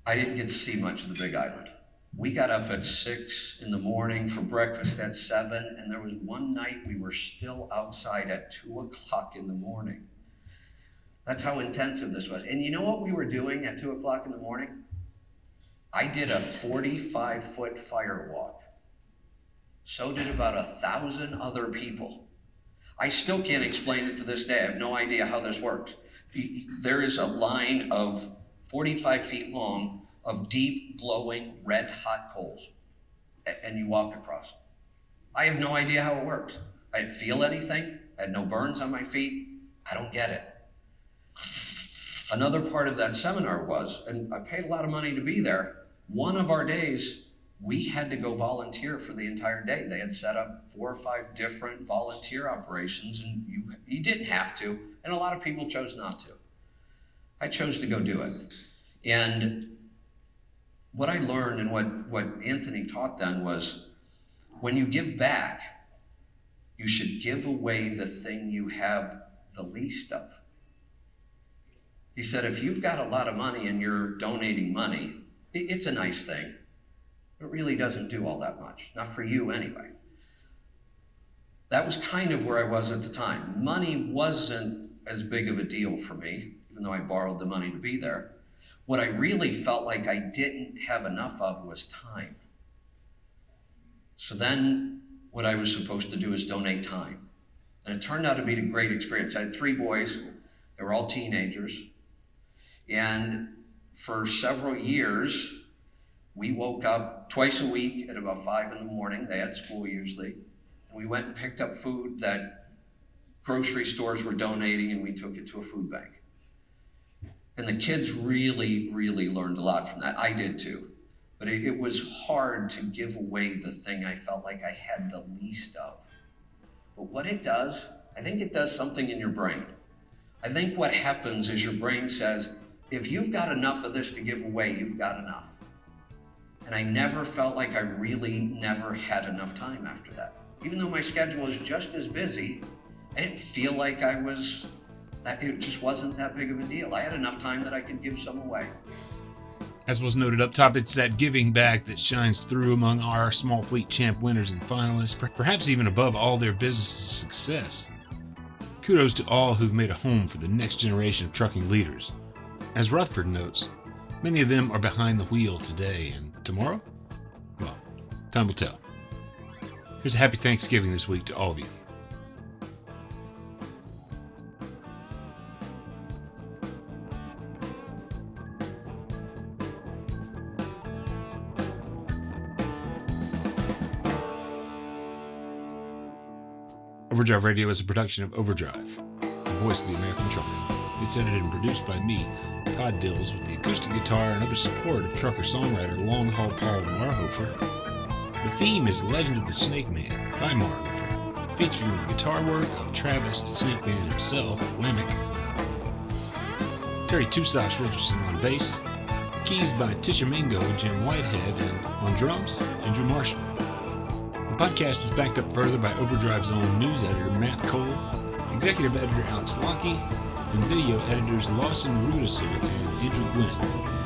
I didn't get to see much of the big island. We got up at six in the morning for breakfast at seven, and there was one night we were still outside at two o'clock in the morning. That's how intensive this was. And you know what we were doing at two o'clock in the morning? I did a 45 foot fire walk. So did about a thousand other people. I still can't explain it to this day. I have no idea how this works. There is a line of 45 feet long of deep, glowing, red hot coals, and you walk across. I have no idea how it works. I didn't feel anything, I had no burns on my feet. I don't get it. Another part of that seminar was, and I paid a lot of money to be there, one of our days, we had to go volunteer for the entire day. They had set up four or five different volunteer operations, and you, you didn't have to, and a lot of people chose not to. I chose to go do it. And what I learned and what, what Anthony taught then was when you give back, you should give away the thing you have the least of. He said, if you've got a lot of money and you're donating money, it's a nice thing. It really doesn't do all that much, not for you anyway. That was kind of where I was at the time. Money wasn't as big of a deal for me, even though I borrowed the money to be there. What I really felt like I didn't have enough of was time. So then, what I was supposed to do is donate time. And it turned out to be a great experience. I had three boys, they were all teenagers. And for several years, we woke up twice a week at about five in the morning. They had school usually. And we went and picked up food that grocery stores were donating, and we took it to a food bank. And the kids really, really learned a lot from that. I did too. But it, it was hard to give away the thing I felt like I had the least of. But what it does, I think it does something in your brain. I think what happens is your brain says, if you've got enough of this to give away, you've got enough. And I never felt like I really never had enough time after that. Even though my schedule was just as busy, I didn't feel like I was, that it just wasn't that big of a deal. I had enough time that I could give some away. As was noted up top, it's that giving back that shines through among our small fleet champ winners and finalists, perhaps even above all their business success. Kudos to all who've made a home for the next generation of trucking leaders. As Rutherford notes, many of them are behind the wheel today, and tomorrow? Well, time will tell. Here's a happy Thanksgiving this week to all of you. Overdrive Radio is a production of Overdrive, the voice of the American trucker. It's edited and produced by me, Todd Dills, with the acoustic guitar and other support of trucker songwriter Long Haul Paul Marhofer. The theme is Legend of the Snake Man by Marhofer, featuring the guitar work of Travis the Snake Man himself, Wammack. Terry Tusocks Richardson on bass, keys by Tisha Mingo, Jim Whitehead, and on drums, Andrew Marshall. The podcast is backed up further by Overdrive's own news editor, Matt Cole, executive editor, Alex Lockie, and video editors Lawson Rudisil and Andrew Gwynn.